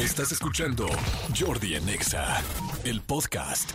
Estás escuchando Jordi en Exa, el podcast.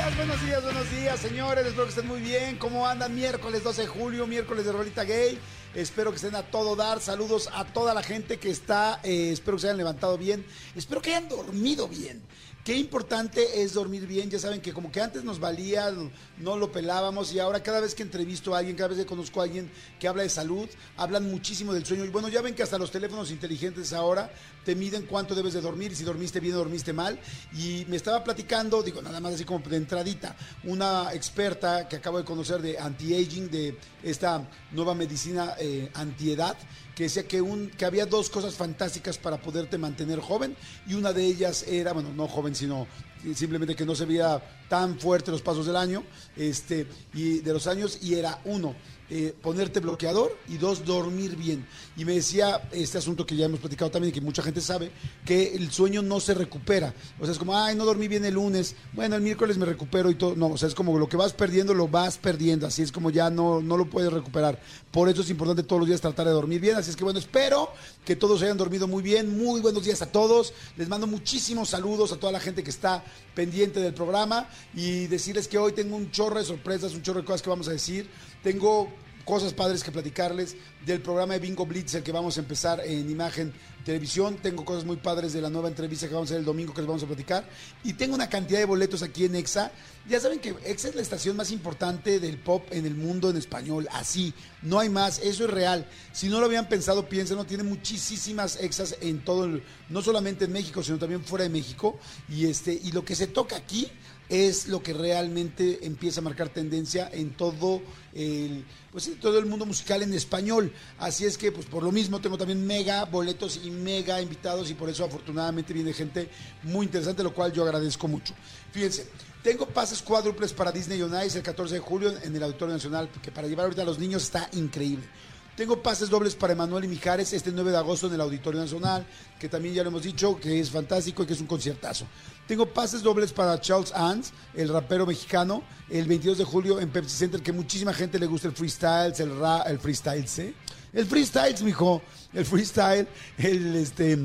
días, buenos días, buenos días, señores. Espero que estén muy bien. ¿Cómo andan? Miércoles 12 de julio, miércoles de Rolita Gay. Espero que estén a todo dar. Saludos a toda la gente que está. eh, espero que se hayan levantado bien. Espero que hayan dormido bien. Qué importante es dormir bien. Ya saben que como que antes nos valía, no lo pelábamos y ahora cada vez que entrevisto a alguien, cada vez que conozco a alguien que habla de salud, hablan muchísimo del sueño. Y bueno, ya ven que hasta los teléfonos inteligentes ahora te miden cuánto debes de dormir, si dormiste bien o dormiste mal. Y me estaba platicando, digo, nada más así como de entradita, una experta que acabo de conocer de anti-aging, de esta nueva medicina eh, antiedad, que decía que, un, que había dos cosas fantásticas para poderte mantener joven y una de ellas era, bueno, no joven, sino simplemente que no se veía tan fuerte los pasos del año, este, y de los años, y era uno, eh, ponerte bloqueador y dos, dormir bien. Y me decía este asunto que ya hemos platicado también y que mucha gente sabe, que el sueño no se recupera. O sea, es como, ay, no dormí bien el lunes, bueno, el miércoles me recupero y todo. No, o sea, es como lo que vas perdiendo, lo vas perdiendo. Así es como ya no, no lo puedes recuperar. Por eso es importante todos los días tratar de dormir bien. Así es que bueno, espero que todos hayan dormido muy bien. Muy buenos días a todos. Les mando muchísimos saludos a toda la gente que está pendiente del programa y decirles que hoy tengo un chorro de sorpresas, un chorro de cosas que vamos a decir. Tengo cosas padres que platicarles del programa de Bingo Blitz, el que vamos a empezar en imagen televisión. Tengo cosas muy padres de la nueva entrevista que vamos a hacer el domingo que les vamos a platicar. Y tengo una cantidad de boletos aquí en EXA. Ya saben que EXA es la estación más importante del pop en el mundo en español. Así, no hay más. Eso es real. Si no lo habían pensado, piénsenlo. Tiene muchísimas EXAs en todo el, no solamente en México, sino también fuera de México. Y este, y lo que se toca aquí es lo que realmente empieza a marcar tendencia en todo el, pues, en todo el mundo musical en español. Así es que, pues por lo mismo, tengo también mega boletos y mega invitados y por eso afortunadamente viene gente muy interesante, lo cual yo agradezco mucho. Fíjense, tengo pases cuádruples para Disney on Ice el 14 de julio en el Auditorio Nacional, que para llevar ahorita a los niños está increíble. Tengo pases dobles para Emanuel y Mijares este 9 de agosto en el Auditorio Nacional, que también ya lo hemos dicho, que es fantástico y que es un conciertazo. Tengo pases dobles para Charles Ans, el rapero mexicano, el 22 de julio en Pepsi Center, que muchísima gente le gusta el freestyle, el, ra, el freestyle, ¿sí? El freestyle, mijo, el freestyle, el este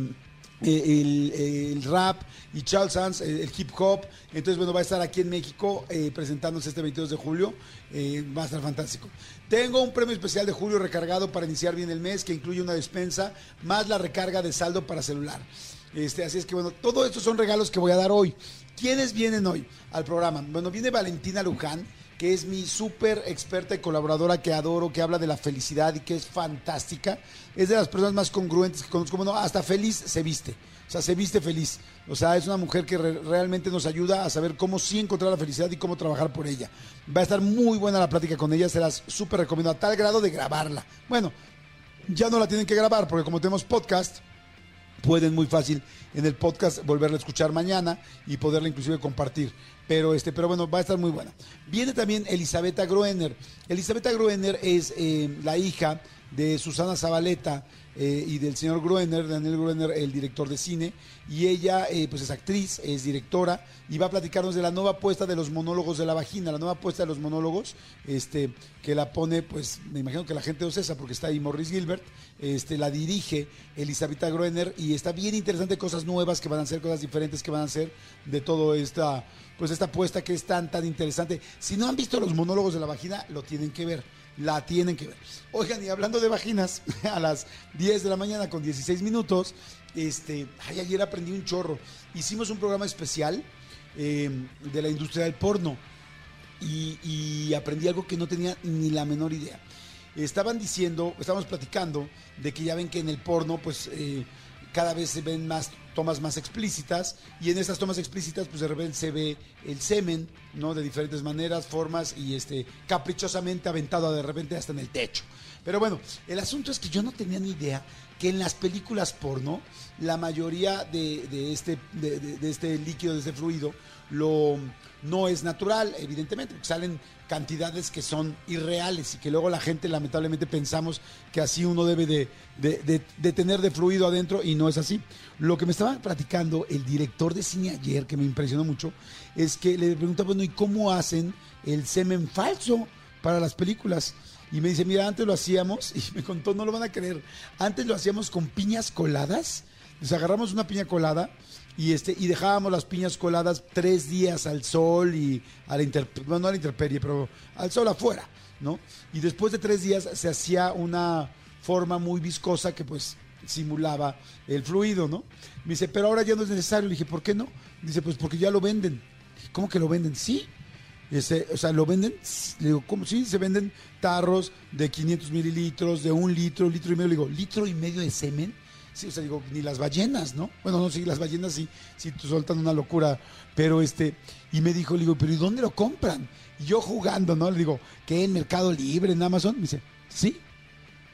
el, rap y Charles Sands, el, el, hip hop. Entonces, bueno, va a estar aquí en México eh, presentándose este 22 de julio. Eh, va a estar fantástico. Tengo un premio especial de julio recargado para iniciar bien el mes que incluye una despensa más la recarga de saldo para celular. Este, así es que, bueno, todos estos son regalos que voy a dar hoy. ¿Quiénes vienen hoy al programa? Bueno, viene Valentina Luján que es mi súper experta y colaboradora que adoro, que habla de la felicidad y que es fantástica. Es de las personas más congruentes que conozco. Hasta feliz se viste. O sea, se viste feliz. O sea, es una mujer que re realmente nos ayuda a saber cómo sí encontrar la felicidad y cómo trabajar por ella. Va a estar muy buena la plática con ella, se las súper recomiendo a tal grado de grabarla. Bueno, ya no la tienen que grabar porque como tenemos podcast, pueden muy fácil en el podcast volverla a escuchar mañana y poderla inclusive compartir. Pero este, pero bueno, va a estar muy buena. Viene también Elisabetta Groener. Elisabetta Groener es eh, la hija de Susana Zabaleta eh, y del señor Groener, Daniel Groener, el director de cine, y ella eh, pues es actriz, es directora, y va a platicarnos de la nueva apuesta de los monólogos de la vagina, la nueva apuesta de los monólogos, este, que la pone, pues, me imagino que la gente de Ocesa, porque está ahí Morris Gilbert, este, la dirige Elisabetta Groener, y está bien interesante cosas nuevas que van a ser, cosas diferentes que van a ser de todo esta, pues esta apuesta que es tan, tan interesante. Si no han visto los monólogos de la vagina, lo tienen que ver la tienen que ver. Oigan, y hablando de vaginas, a las 10 de la mañana con 16 minutos, este, ay, ayer aprendí un chorro. Hicimos un programa especial eh, de la industria del porno y, aprendí algo que no tenía ni la menor idea. Estaban diciendo, estábamos platicando de que ya ven que en el porno, pues eh, cada vez se ven más tomas más explícitas y en estas tomas explícitas pues de repente se ve el semen, ¿no? De diferentes maneras, formas y este caprichosamente aventado de repente hasta en el techo. Pero bueno, el asunto es que yo no tenía ni idea que en las películas porno la mayoría de, este, de, de, este líquido, de este fluido, lo, no es natural, evidentemente, porque salen cantidades que son irreales y que luego la gente lamentablemente pensamos que así uno debe de, de, tener de fluido adentro y no es así. Lo que me estaba platicando el director de cine ayer, que me impresionó mucho, es que le preguntaba, bueno, ¿y cómo hacen el semen falso para las películas? Y me dice, mira, antes lo hacíamos, y me contó, no lo van a creer, antes lo hacíamos con piñas coladas. Nos agarramos una piña colada y este y dejábamos las piñas coladas tres días al sol y a la intemperie, bueno, no a la intemperie, pero al sol afuera, ¿no? Y después de tres días se hacía una forma muy viscosa que pues simulaba el fluido, ¿no? Me dice, pero ahora ya no es necesario. Le dije, ¿por qué no? Dice, pues porque ya lo venden. Dije, ¿Cómo que lo venden? Sí. Este, o sea, ¿lo venden? Le digo, ¿cómo? Sí, se venden tarros de 500 mililitros, de un litro, litro y medio. Le digo, ¿litro y medio de semen? Sí, o sea, digo, ni las ballenas, ¿no? Bueno, no, sí, las ballenas sí, sí sueltan una locura. Pero este, y me dijo, le digo, ¿pero y dónde lo compran? Y yo jugando, ¿no? Le digo, ¿qué? ¿En Mercado Libre, en Amazon? Me dice, sí.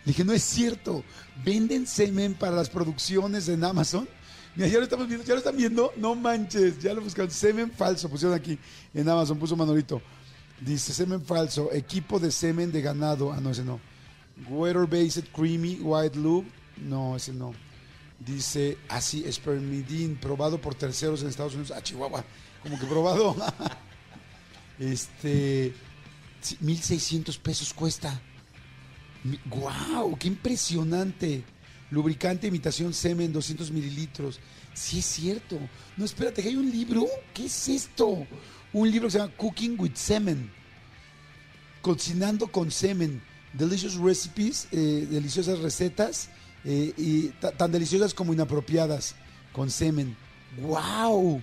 Le dije, no es cierto. ¿Venden semen para las producciones en Amazon? Mira, ya lo estamos viendo, ya lo están viendo. No manches, ya lo buscaron. Semen falso, pusieron aquí en Amazon, puso Manolito. Dice semen falso, equipo de semen de ganado. Ah, no, ese no. Water based creamy white lube. No, ese no. Dice así, espermidin, probado por terceros en Estados Unidos. Ah, Chihuahua. Como que probado. este. 1600 pesos cuesta. ¡Guau! ¡Qué impresionante! Lubricante imitación semen, 200 mililitros. Sí es cierto. No, espérate, que hay un libro. ¿Qué es esto? Un libro que se llama Cooking with Semen. Cocinando con semen. Delicious recipes, eh, deliciosas recetas. Eh, y tan deliciosas como inapropiadas. Con semen. ¡Wow!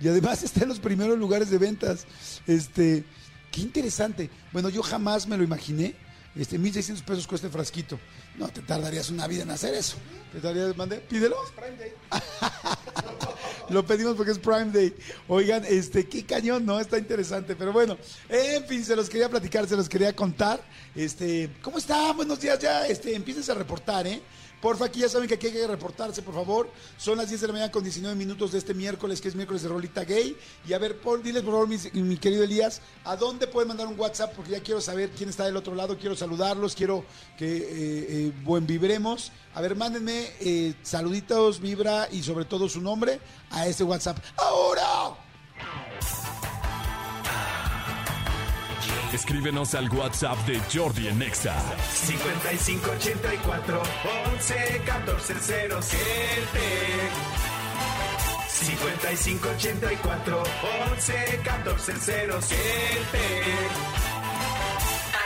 Y además está en los primeros lugares de ventas. Este, qué interesante. Bueno, yo jamás me lo imaginé este, 1.600 pesos cuesta el frasquito. No, te tardarías una vida en hacer eso. Te tardarías, mandé, pídelo. Prime Day. Lo pedimos porque es Prime Day. Oigan, este, qué cañón, ¿no? Está interesante. Pero bueno, en fin, se los quería platicar, se los quería contar. Este, ¿cómo está? Buenos días ya. Este, empieces a reportar, ¿eh? Porfa, aquí ya saben que aquí hay que reportarse, por favor. Son las 10 de la mañana con 19 minutos de este miércoles, que es miércoles de Rolita Gay. Y a ver, por, diles por favor, mi, querido Elías, ¿a dónde pueden mandar un WhatsApp? Porque ya quiero saber quién está del otro lado, quiero saludarlos, quiero que eh, eh, buen vibremos. A ver, mándenme eh, saluditos, vibra y sobre todo su nombre a ese WhatsApp. ¡Ahora! Escríbenos al WhatsApp de Jordi en Nexa. 5584 11 14 5584 11 14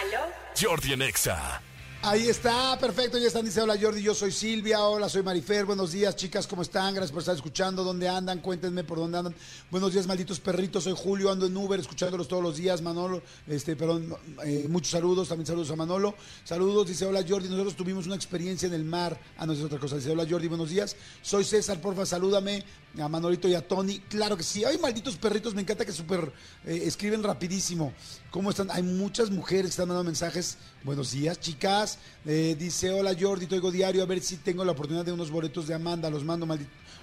¿Aló? Jordi en Exa. Ahí está, perfecto, ya están, dice, hola Jordi, yo soy Silvia, hola, soy Marifer, buenos días chicas, ¿cómo están? Gracias por estar escuchando, ¿dónde andan? Cuéntenme por dónde andan. Buenos días, malditos perritos, soy Julio, ando en Uber, escuchándolos todos los días, Manolo, este, perdón, eh, muchos saludos, también saludos a Manolo. Saludos, dice, hola Jordi, nosotros tuvimos una experiencia en el mar, ah, no, es otra cosa, dice, hola Jordi, buenos días, soy César, porfa, salúdame, a Manolito y a Tony. Claro que sí. Hay malditos perritos, me encanta que súper eh, escriben rapidísimo. ¿Cómo están? Hay muchas mujeres que están mandando mensajes. Buenos días, chicas. Eh, dice, hola Jordi, te oigo diario, a ver si tengo la oportunidad de unos boletos de Amanda. Los mando.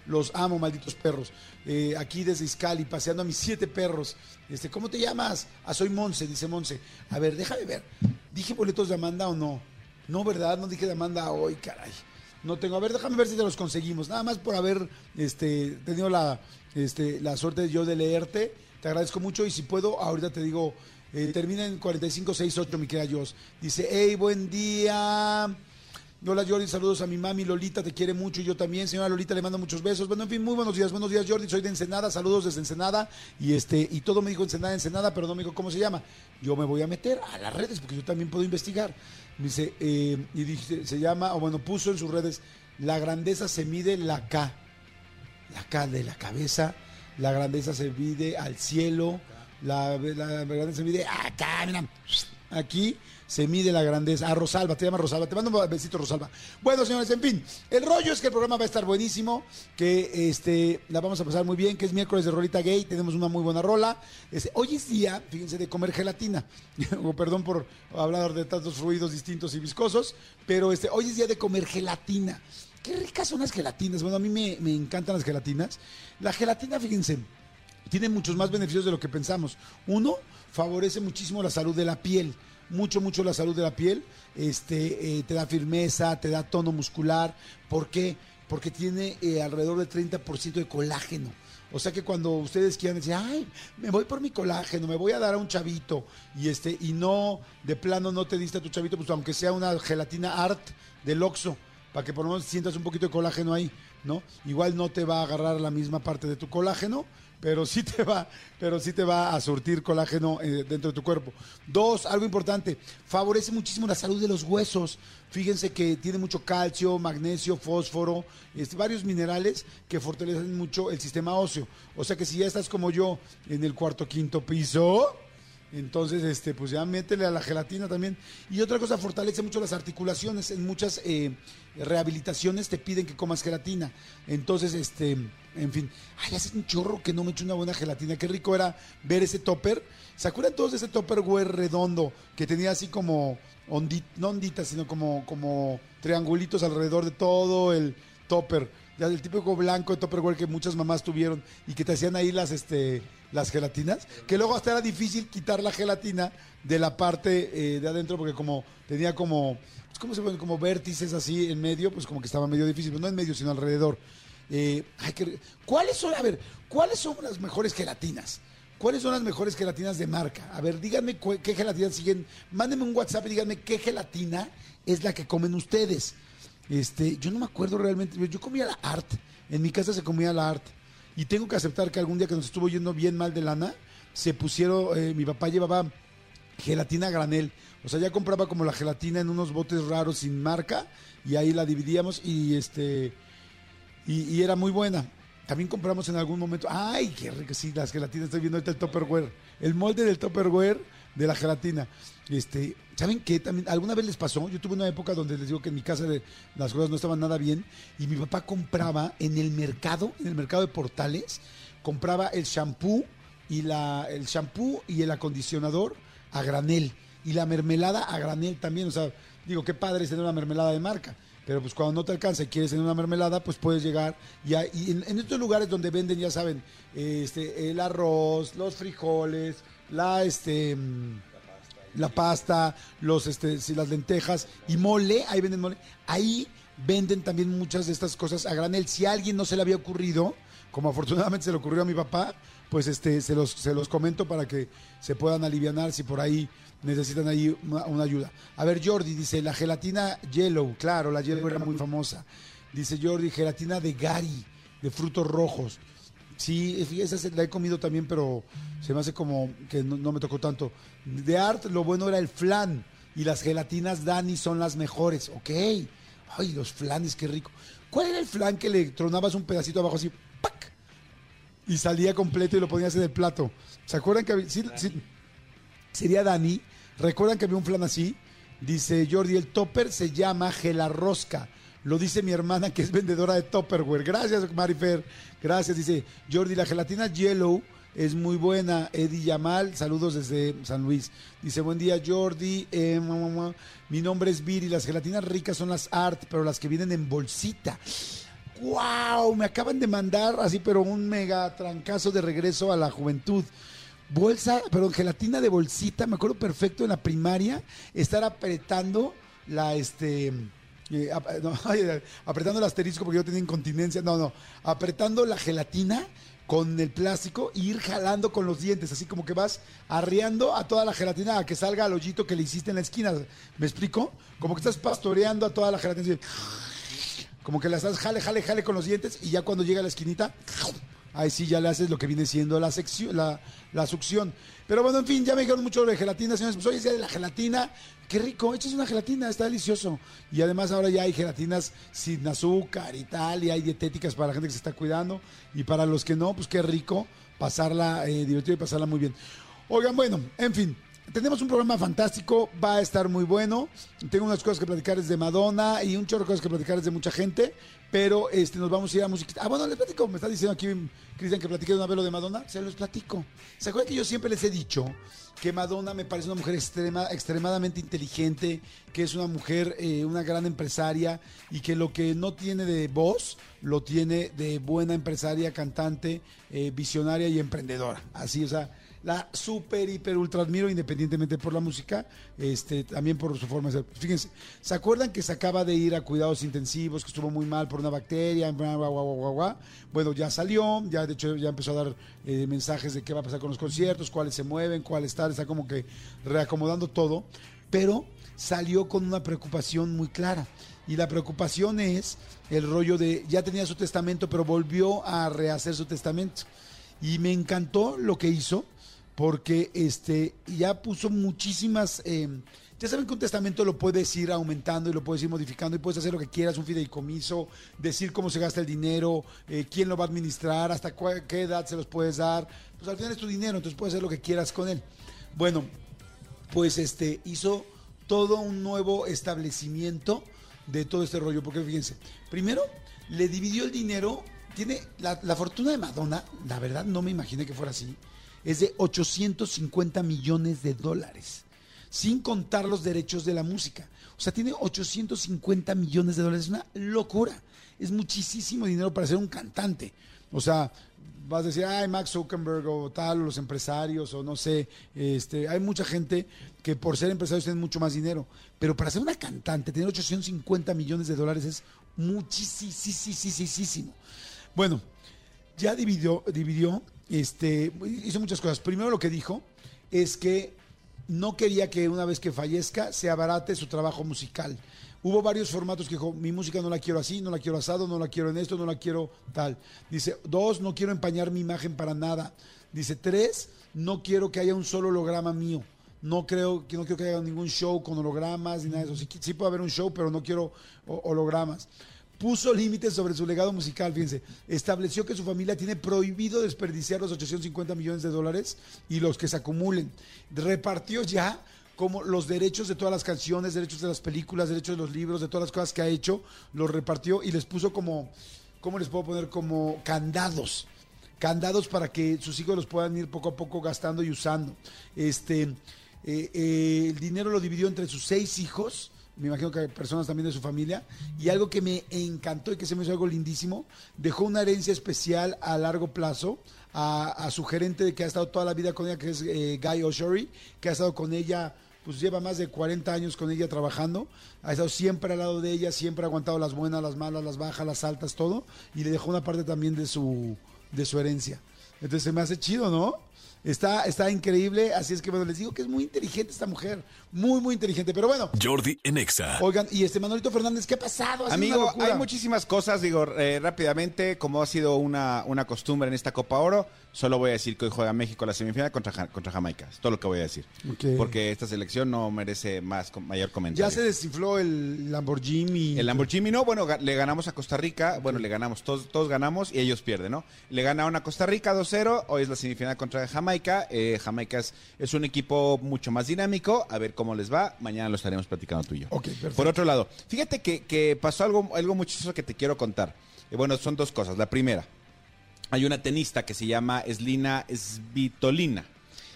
Los amo, malditos perros. Eh, aquí desde Iscali, paseando a mis siete perros. Este, ¿Cómo te llamas? Ah, soy Monse, dice Monse. A ver, déjame ver. ¿Dije boletos de Amanda o no? No, ¿verdad? No dije de Amanda hoy, caray. No tengo. A ver, déjame ver si te los conseguimos. Nada más por haber este, tenido la, este, la suerte yo de leerte. Te agradezco mucho y si puedo, ahorita te digo, eh, termina en 4568, mi querida Jos. Dice, hey, buen día. Hola Jordi, saludos a mi mami Lolita, te quiere mucho y yo también. Señora Lolita, le mando muchos besos. Bueno, en fin, muy buenos días, buenos días Jordi, soy de Ensenada, saludos desde Ensenada. Y este, y todo me dijo Ensenada, Ensenada, pero no me dijo cómo se llama. Yo me voy a meter a las redes porque yo también puedo investigar. Me dice, eh, y dice, se llama, o bueno, puso en sus redes, la grandeza se mide la K. La K de la cabeza, la grandeza se mide al cielo, la, la grandeza se mide acá, mira, aquí se mide la grandeza. A Rosalba, te llama Rosalba. Te mando un besito, Rosalba. Bueno, señores, en fin, el rollo es que el programa va a estar buenísimo, que este, la vamos a pasar muy bien, que es miércoles de Rolita Gay, tenemos una muy buena rola. Hoy es día, fíjense, de comer gelatina. o perdón por hablar de tantos fluidos distintos y viscosos, pero este, hoy es día de comer gelatina. Qué ricas son las gelatinas. Bueno, a mí me, me encantan las gelatinas. La gelatina, fíjense, tiene muchos más beneficios de lo que pensamos. Uno, favorece muchísimo la salud de la piel mucho, mucho la salud de la piel, este, eh, te da firmeza, te da tono muscular. ¿Por qué? Porque tiene eh, alrededor del 30% de colágeno. O sea que cuando ustedes quieran decir, ay, me voy por mi colágeno, me voy a dar a un chavito, y este, y no, de plano no te diste a tu chavito, pues aunque sea una gelatina art del Oxxo, para que por lo menos sientas un poquito de colágeno ahí, ¿no? Igual no te va a agarrar la misma parte de tu colágeno, pero sí te va, pero sí te va a surtir colágeno eh, dentro de tu cuerpo. Dos, algo importante, favorece muchísimo la salud de los huesos. Fíjense que tiene mucho calcio, magnesio, fósforo, este, varios minerales que fortalecen mucho el sistema óseo. O sea que si ya estás como yo en el cuarto quinto piso, entonces, este, pues ya métele a la gelatina también. Y otra cosa, fortalece mucho las articulaciones. En muchas eh, rehabilitaciones te piden que comas gelatina. Entonces, este, en fin. Ay, hace un chorro que no me echo una buena gelatina. Qué rico era ver ese topper. ¿Se acuerdan todos de ese topper güey redondo que tenía así como no onditas, sino como, como triangulitos alrededor de todo el topper? Ya del típico blanco de topperware que muchas mamás tuvieron y que te hacían ahí las, este, las gelatinas, que luego hasta era difícil quitar la gelatina de la parte eh, de adentro porque como tenía como, pues, ¿cómo se llama? Como vértices así en medio, pues como que estaba medio difícil, pero no en medio, sino alrededor. Eh, ¿Cuáles son, a ver, cuáles son las mejores gelatinas? ¿Cuáles son las mejores gelatinas de marca? A ver, díganme qué gelatinas siguen. Mándenme un WhatsApp y díganme qué gelatina es la que comen ustedes. Este, yo no me acuerdo realmente. Yo comía la Art. En mi casa se comía la Art. Y tengo que aceptar que algún día que nos estuvo yendo bien mal de lana, se pusieron, eh, mi papá llevaba gelatina granel. O sea, ya compraba como la gelatina en unos botes raros sin marca y ahí la dividíamos y este y, y era muy buena. También compramos en algún momento, ay, qué rico, sí, las gelatinas, estoy viendo ahorita el Tupperware, el molde del Tupperware de la gelatina. Este, ¿saben qué? También alguna vez les pasó, yo tuve una época donde les digo que en mi casa de- las cosas no estaban nada bien y mi papá compraba en el mercado, en el mercado de portales, compraba el shampoo y la el shampoo y el acondicionador a granel y la mermelada a granel también, o sea, digo, qué padre tener una mermelada de marca. Pero pues cuando no te alcanza y quieres tener una mermelada, pues puedes llegar y, y en, en estos lugares donde venden, ya saben, este, el arroz, los frijoles, la este mm, la pasta, los este, las lentejas y mole, ahí venden mole. Ahí venden también muchas de estas cosas a granel. Si a alguien no se le había ocurrido, como afortunadamente se le ocurrió a mi papá, pues este se los, se los comento para que se puedan alivianar si por ahí necesitan ahí una, una ayuda. A ver, Jordi dice, la gelatina yellow, claro, la yellow era muy famosa. Dice Jordi, gelatina de Gary, de frutos rojos. Sí, esa la he comido también, pero se me hace como que no, no me tocó tanto. De Art, lo bueno era el flan. Y las gelatinas Dani son las mejores. Ok. Ay, los flanes, qué rico. ¿Cuál era el flan que le tronabas un pedacito abajo así? Y salía completo y lo ponías en el plato. ¿Se acuerdan que había- sería Dani? ¿Recuerdan que había un flan así? Dice Jordi, el topper se llama gelarrosca. Lo dice mi hermana que es vendedora de Topperware. Gracias, Marifer. Gracias. Dice Jordi, la gelatina Yellow es muy buena. Eddie Yamal, saludos desde San Luis. Dice, buen día, Jordi. Eh, mi nombre es Viri. Las gelatinas ricas son las Art, pero las que vienen en bolsita. ¡Wow! Me acaban de mandar así, pero un mega trancazo de regreso a la juventud. Bolsa, pero gelatina de bolsita, me acuerdo perfecto en la primaria, estar apretando la, este, eh, no, apretando el asterisco porque yo tenía incontinencia, no, no, apretando la gelatina con el plástico e ir jalando con los dientes, así como que vas arreando a toda la gelatina a que salga al hoyito que le hiciste en la esquina. ¿Me explico? Como que estás pastoreando a toda la gelatina. así, como que la estás jale, jale, jale con los dientes y ya cuando llega a la esquinita, ahí sí ya le haces lo que viene siendo la, sección, la, la succión. Pero bueno, en fin, ya me dijeron mucho de gelatina, señores. Pues hoy es día de la gelatina. Qué rico, echas una gelatina, está delicioso. Y además ahora ya hay gelatinas sin azúcar y tal, y hay dietéticas para la gente que se está cuidando. Y para los que no, pues qué rico pasarla eh, divertido y pasarla muy bien. Oigan, bueno, en fin, tenemos un programa fantástico, va a estar muy bueno. Tengo unas cosas que platicarles de Madonna y un chorro de cosas que platicarles de mucha gente, pero este nos vamos a ir a música. Ah, bueno, les platico, me está diciendo aquí Cristian que platiqué de una vez lo de Madonna, se los platico. ¿Se acuerdan que yo siempre les he dicho que Madonna me parece una mujer extrema, extremadamente inteligente, que es una mujer, eh, una gran empresaria y que lo que no tiene de voz lo tiene de buena empresaria, cantante, eh, visionaria y emprendedora. Así, o sea, la super, hiper, ultra admiro, independientemente por la música, este, también por su forma de ser. Fíjense, ¿se acuerdan que se acaba de ir a cuidados intensivos, que estuvo muy mal por una bacteria? Bueno, ya salió, ya de hecho ya empezó a dar eh, mensajes de qué va a pasar con los conciertos, cuáles se mueven, cuáles están, está como que reacomodando todo, pero salió con una preocupación muy clara. Y la preocupación es el rollo de, ya tenía su testamento, pero volvió a rehacer su testamento. Y me encantó lo que hizo, porque este, ya puso muchísimas... eh, ya saben que un testamento lo puedes ir aumentando y lo puedes ir modificando y puedes hacer lo que quieras, un fideicomiso, decir cómo se gasta el dinero, eh, quién lo va a administrar, hasta cua- qué edad se los puedes dar. Pues al final es tu dinero, entonces puedes hacer lo que quieras con él. Bueno, pues este hizo todo un nuevo establecimiento de todo este rollo, porque fíjense, primero le dividió el dinero, tiene la, la fortuna de Madonna, la verdad no me imaginé que fuera así, es de 850 millones de dólares, sin contar los derechos de la música. O sea, tiene 850 millones de dólares, es una locura, es muchísimo dinero para ser un cantante. O sea, vas a decir, ay, Max Zuckerberg o tal, o los empresarios, o no sé, este, hay mucha gente que por ser empresarios tienen mucho más dinero, pero para ser una cantante, tener 850 millones de dólares es muchísimo. Bueno, ya dividió, dividió, este, hizo muchas cosas. Primero lo que dijo es que no quería que una vez que fallezca se abarate su trabajo musical. Hubo varios formatos que dijo, mi música no la quiero así, no la quiero asado, no la quiero en esto, no la quiero tal. Dice, dos, no quiero empañar mi imagen para nada. Dice, tres, no quiero que haya un solo holograma mío. No creo que no quiero que haya ningún show con hologramas ni nada de eso. Sí, sí puede haber un show, pero no quiero ho- hologramas puso límites sobre su legado musical, fíjense, estableció que su familia tiene prohibido desperdiciar los 850 millones de dólares y los que se acumulen. Repartió ya como los derechos de todas las canciones, derechos de las películas, derechos de los libros, de todas las cosas que ha hecho, los repartió y les puso como, ¿cómo les puedo poner? Como candados. Candados para que sus hijos los puedan ir poco a poco gastando y usando. Este, eh, eh, el dinero lo dividió entre sus seis hijos me imagino que personas también de su familia, y algo que me encantó y que se me hizo algo lindísimo, dejó una herencia especial a largo plazo a, a su gerente que ha estado toda la vida con ella, que es eh, Guy O'Sherry, que ha estado con ella, pues lleva más de 40 años con ella trabajando, ha estado siempre al lado de ella, siempre ha aguantado las buenas, las malas, las bajas, las altas, todo, y le dejó una parte también de su, de su herencia. Entonces se me hace chido, ¿no? Está, está increíble, así es que bueno, les digo que es muy inteligente esta mujer, muy, muy inteligente, pero bueno. Jordi en Exa. Oigan, y este Manolito Fernández, ¿qué ha pasado? Ha Amigo, hay muchísimas cosas, digo, eh, rápidamente, como ha sido una, una costumbre en esta Copa Oro, solo voy a decir que hoy juega México la semifinal contra, contra Jamaica. Es todo lo que voy a decir. Porque esta selección no merece más mayor comentario. Ya se desinfló el Lamborghini. El Lamborghini no, bueno, le ganamos a Costa Rica, bueno, le ganamos, todos, todos ganamos y ellos pierden, ¿no? Le ganaron a Costa Rica 2-0, hoy es la semifinal contra Jamaica, eh, Jamaica es, es un equipo mucho más dinámico, a ver cómo les va, mañana lo estaremos platicando tú y yo. Por otro lado, fíjate que, que pasó algo, algo muy chistoso que te quiero contar. Eh, bueno, son dos cosas. La primera, hay una tenista que se llama Slina Svitolina.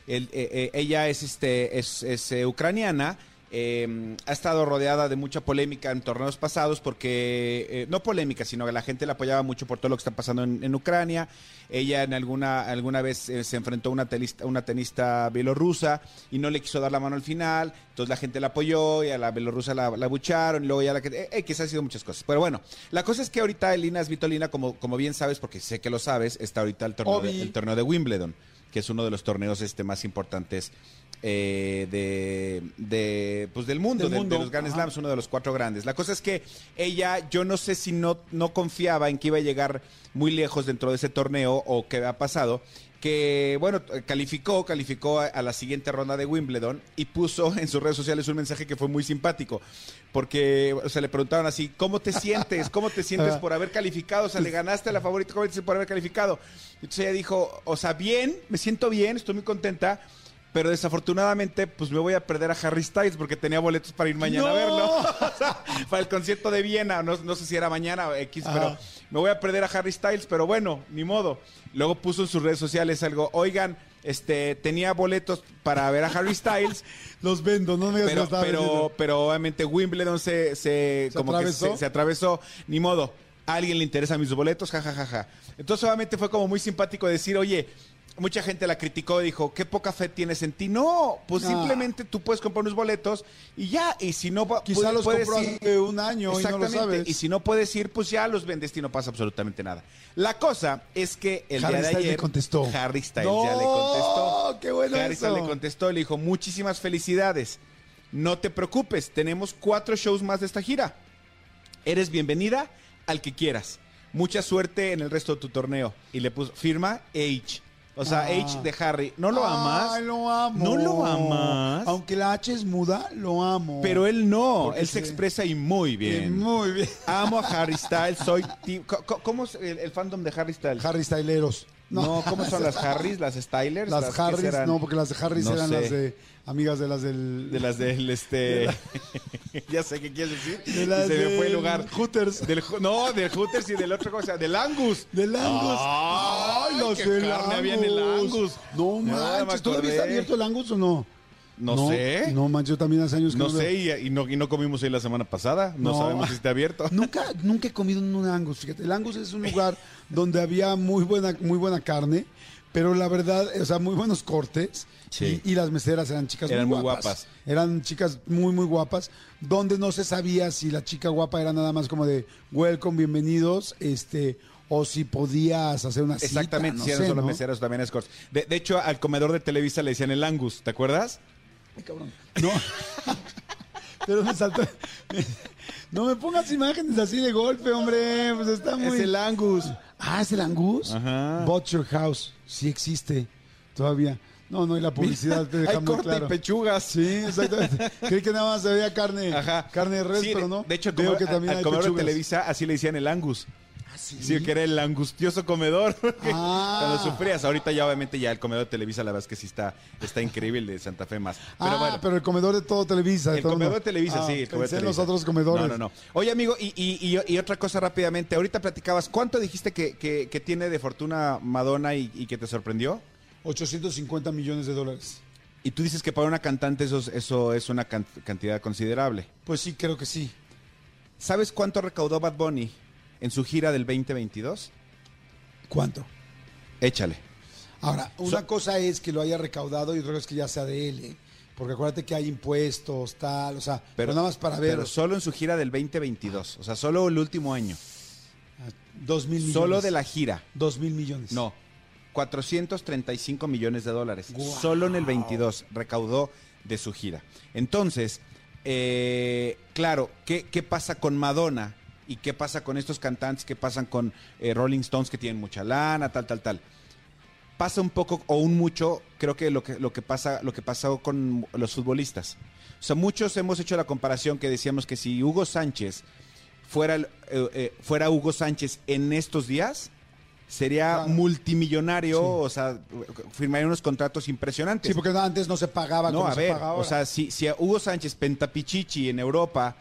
El- eh, ella es, este, es, es, ucraniana. Eh, ha estado rodeada de mucha polémica en torneos pasados porque, eh, no polémica, sino que la gente la apoyaba mucho por todo lo que está pasando en, en Ucrania. Ella en alguna, alguna vez eh, se enfrentó a una tenista, una tenista bielorrusa y no le quiso dar la mano al final. Entonces la gente la apoyó y a la bielorrusa la, la bucharon y luego ya la que... Eh, eh, que se ha sido muchas cosas. Pero bueno, la cosa es que ahorita Elina Svitolina, como, como bien sabes, porque sé que lo sabes, está ahorita el torneo, de, el torneo de Wimbledon, que es uno de los torneos este, más importantes eh, de, de, pues del mundo, Del de- mundo, de los Grand ajá. Slams, uno de los cuatro grandes. La cosa es que ella, yo no sé si no, no confiaba en que iba a llegar muy lejos dentro de ese torneo o qué ha pasado, que bueno, calificó, calificó a, a la siguiente ronda de Wimbledon y puso en sus redes sociales un mensaje que fue muy simpático, porque o sea, le preguntaron así, ¿cómo te sientes? ¿Cómo te sientes Ajá. por haber calificado? O sea, le ganaste a la favorita, ¿cómo te sientes por haber calificado? Entonces ella dijo, o sea, bien, me siento bien, estoy muy contenta. Pero desafortunadamente, pues me voy a perder a Harry Styles porque tenía boletos para ir mañana a verlo. O sea, para el concierto de Viena. No, no sé si era mañana o X, Ajá. pero me voy a perder a Harry Styles, pero bueno, ni modo. Luego puso en sus redes sociales algo, oigan, este, tenía boletos para ver a Harry Styles, Los vendo, no me pero, pero, vendiendo. pero obviamente Wimbledon se, se, Se como atravesó. que se, se atravesó, ni modo. ¿A alguien le interesan mis boletos? Ja, ja, ja, ja. Entonces, obviamente fue como muy simpático decir, oye, mucha gente la criticó y dijo, qué poca fe tienes en ti. No, pues simplemente tú puedes comprar unos boletos y ya. Y si no, Quizá puedes- los puedes compró ir- hace un año y no lo Exactamente. sabes. Y si no puedes ir, pues ya los vendes y no pasa absolutamente nada. La cosa es que el Harry día de Styles le ayer... contestó. Harry Styles No, ya le contestó. qué bueno Harry. Styles le contestó y le dijo, muchísimas felicidades. No te preocupes, tenemos cuatro shows más de esta gira. Eres bienvenida al que quieras. Mucha suerte en el resto de tu torneo. Y le puso, firma H. O sea, Ah. H de Harry. ¿No lo amas? Ay, lo amo. ¿No lo amas? Aunque la H es muda, lo amo. Pero él no, Porque él se sí. expresa y muy bien. Muy bien. Amo a Harry Styles, soy team- co- co- ¿Cómo es el, el fandom de Harry Styles? Harry Styleros. No, ¿cómo son las Harrys, las Stylers? Las ¿qué Harrys, serán? no, porque las de Harrys No eran sé. las de amigas de las del. De las del este. ya sé qué quieres decir. de Y las se me fue el del lugar. Hooters. Del, no, del Hooters y del otro cosa, del Angus. Del Angus. Ay, los qué del carne había en el Angus. No manches, ¿todavía está abierto el Angus o no? No, sé. No manches, yo también hace años que No sé, y, y no, y no comimos ahí la semana pasada. No, No. sabemos si está abierto. Nunca, nunca he comido en un Angus, fíjate. El Angus es un lugar donde había muy buena, muy buena carne, pero la verdad, o sea, muy buenos cortes. Sí. Y, y las meseras eran chicas Eran muy muy guapas. Eran chicas muy, muy guapas, donde no se sabía si la chica guapa era nada más como de welcome, bienvenidos, este, o si podías hacer una cita. Exactamente, no si eran sé, solo ¿no? meseros también escorts. De, de hecho, al comedor de Televisa le decían el Angus, ¿te acuerdas? Ay, cabrón. No. Pero me saltó. No me pongas imágenes así de golpe, hombre. Pues está muy. Es el Angus. Ah, ¿es el Angus? Ajá. Butcher House. Sí existe. Todavía. No, no, y la publicidad te deja Hay corte claro. y pechugas. Sí, exactamente. Creí que nada más se veía carne. Ajá. Carne de res, Sí, pero no. De hecho, veo como, que también al hay comedor de pechugas. Televisa así le decían el Angus. Ah, sí. Sí, que era el angustioso comedor. Ah. Cuando sufrías. Ahorita ya obviamente ya el comedor de Televisa la verdad es que sí está, está increíble el de Santa Fe más. Pero ah, bueno. pero el comedor de todo Televisa. de El todo comedor de Televisa, Ah, sí. El comedor pensé de en los otros comedores. No, no, no. Oye, amigo, y, y- y- y otra cosa rápidamente. Ahorita platicabas, ¿cuánto dijiste que, que- que tiene de fortuna Madonna y, que te sorprendió? 850 millones de dólares. Y tú dices que para una cantante eso, es- eso es una can- cantidad considerable. Pues sí, creo que sí. ¿Sabes cuánto recaudó Bad Bunny en su gira del 2022? ¿Cuánto? Échale. Ahora, una cosa es que lo haya recaudado y otra cosa es que ya sea de él, ¿eh? Porque acuérdate que hay impuestos, tal, o sea, pero, nada más para ver. Pero solo en su gira del 2022. O sea, solo el último año. Dos mil millones. Solo de la gira. Dos mil millones. No. 435 millones de dólares. Solo en el 22 recaudó de su gira. Entonces, eh, claro, ¿qué, qué pasa con Madonna? ¿Y qué pasa con estos cantantes? ¿Qué pasan con eh, Rolling Stones que tienen mucha lana, tal, tal, tal? Pasa un poco o un mucho, creo que lo que, lo que pasa, lo que pasó con los futbolistas. O sea, muchos hemos hecho la comparación que decíamos que si Hugo Sánchez fuera, eh, eh, fuera Hugo Sánchez en estos días, sería Claro. multimillonario, Sí. o sea, firmaría unos contratos impresionantes. Sí, porque antes no se pagaba no, como a se ver, paga ahora. o sea, si, si a Hugo Sánchez Pentapichichi en Europa,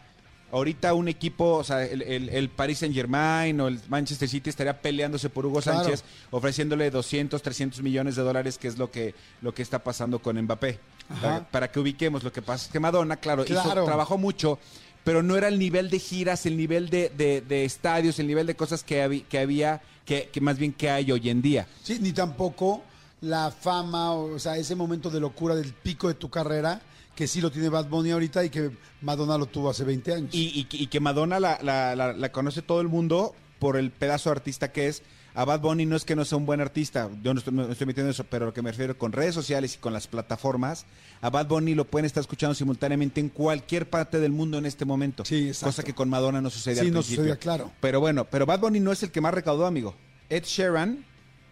ahorita un equipo, o sea, el, el, el Paris Saint Germain o el Manchester City estaría peleándose por Hugo Claro. Sánchez, ofreciéndole 200, 300 millones de dólares, que es lo que, lo que está pasando con Mbappé. Para, para que ubiquemos, lo que pasa es que Madonna, claro, hizo- trabajó mucho, pero no era el nivel de giras, el nivel de, de- de estadios, el nivel de cosas que, habí- que había, que, que más bien que hay hoy en día. Sí, ni tampoco la fama, o sea, ese momento de locura del pico de tu carrera, que sí lo tiene Bad Bunny ahorita y que Madonna lo tuvo hace 20 años. Y, y que- y que Madonna la, la- la- la conoce todo el mundo por el pedazo de artista que es. A Bad Bunny no es que no sea un buen artista, yo no estoy, no estoy metiendo eso, pero lo que me refiero con redes sociales y con las plataformas, a Bad Bunny lo pueden estar escuchando simultáneamente en cualquier parte del mundo en este momento. Sí, exacto. Cosa que con Madonna no sucede Sí, al no principio. sucedía, claro. Pero bueno, pero Bad Bunny no es el que más recaudó, amigo. Ed Sheeran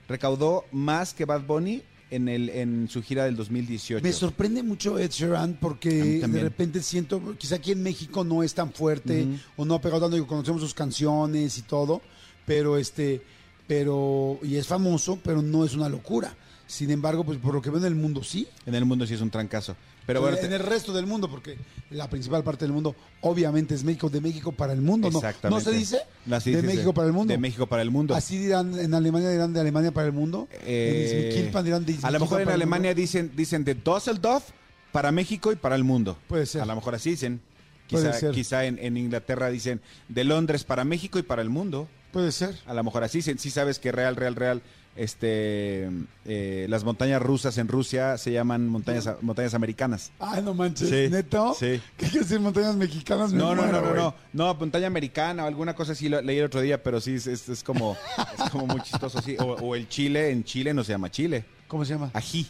recaudó más que Bad Bunny en, el, en su gira del 2018. Me sorprende mucho Ed Sheeran porque de repente siento, quizá aquí en México no es tan fuerte o no ha pegado tanto, conocemos sus canciones y todo, pero este, pero, y es famoso, pero no es una locura. Sin embargo, pues por lo que veo en el mundo sí. En el mundo sí es un trancazo. Pero bueno, en te- el resto del mundo, porque la principal parte del mundo obviamente es México, de México para el mundo, ¿no? Exactamente. ¿No se dice? No, de. México para el mundo. De México para el mundo. Así dirán, en Alemania dirán de Alemania para el mundo. Eh, en Izmiquilpan dirán de a lo mejor en Alemania dicen, dicen de Düsseldorf para México y para el mundo. Puede ser. A lo mejor así dicen. Puede Quizá, ser. quizá en, en Inglaterra dicen de Londres para México y para el mundo. Puede ser. A lo mejor así, sí, sí sabes que real, real, real, este, eh, las montañas rusas en Rusia se llaman montañas, montañas americanas. Ay, no manches. Sí, ¿Neto? sí. ¿Qué quiere decir montañas mexicanas? Me No, no, muero, no, no, no, no, montaña americana o alguna cosa así, lo leí el otro día, pero sí, es, es- es como, es como muy chistoso, sí. O, o el chile, en Chile no se llama chile, ¿Cómo se llama? ají,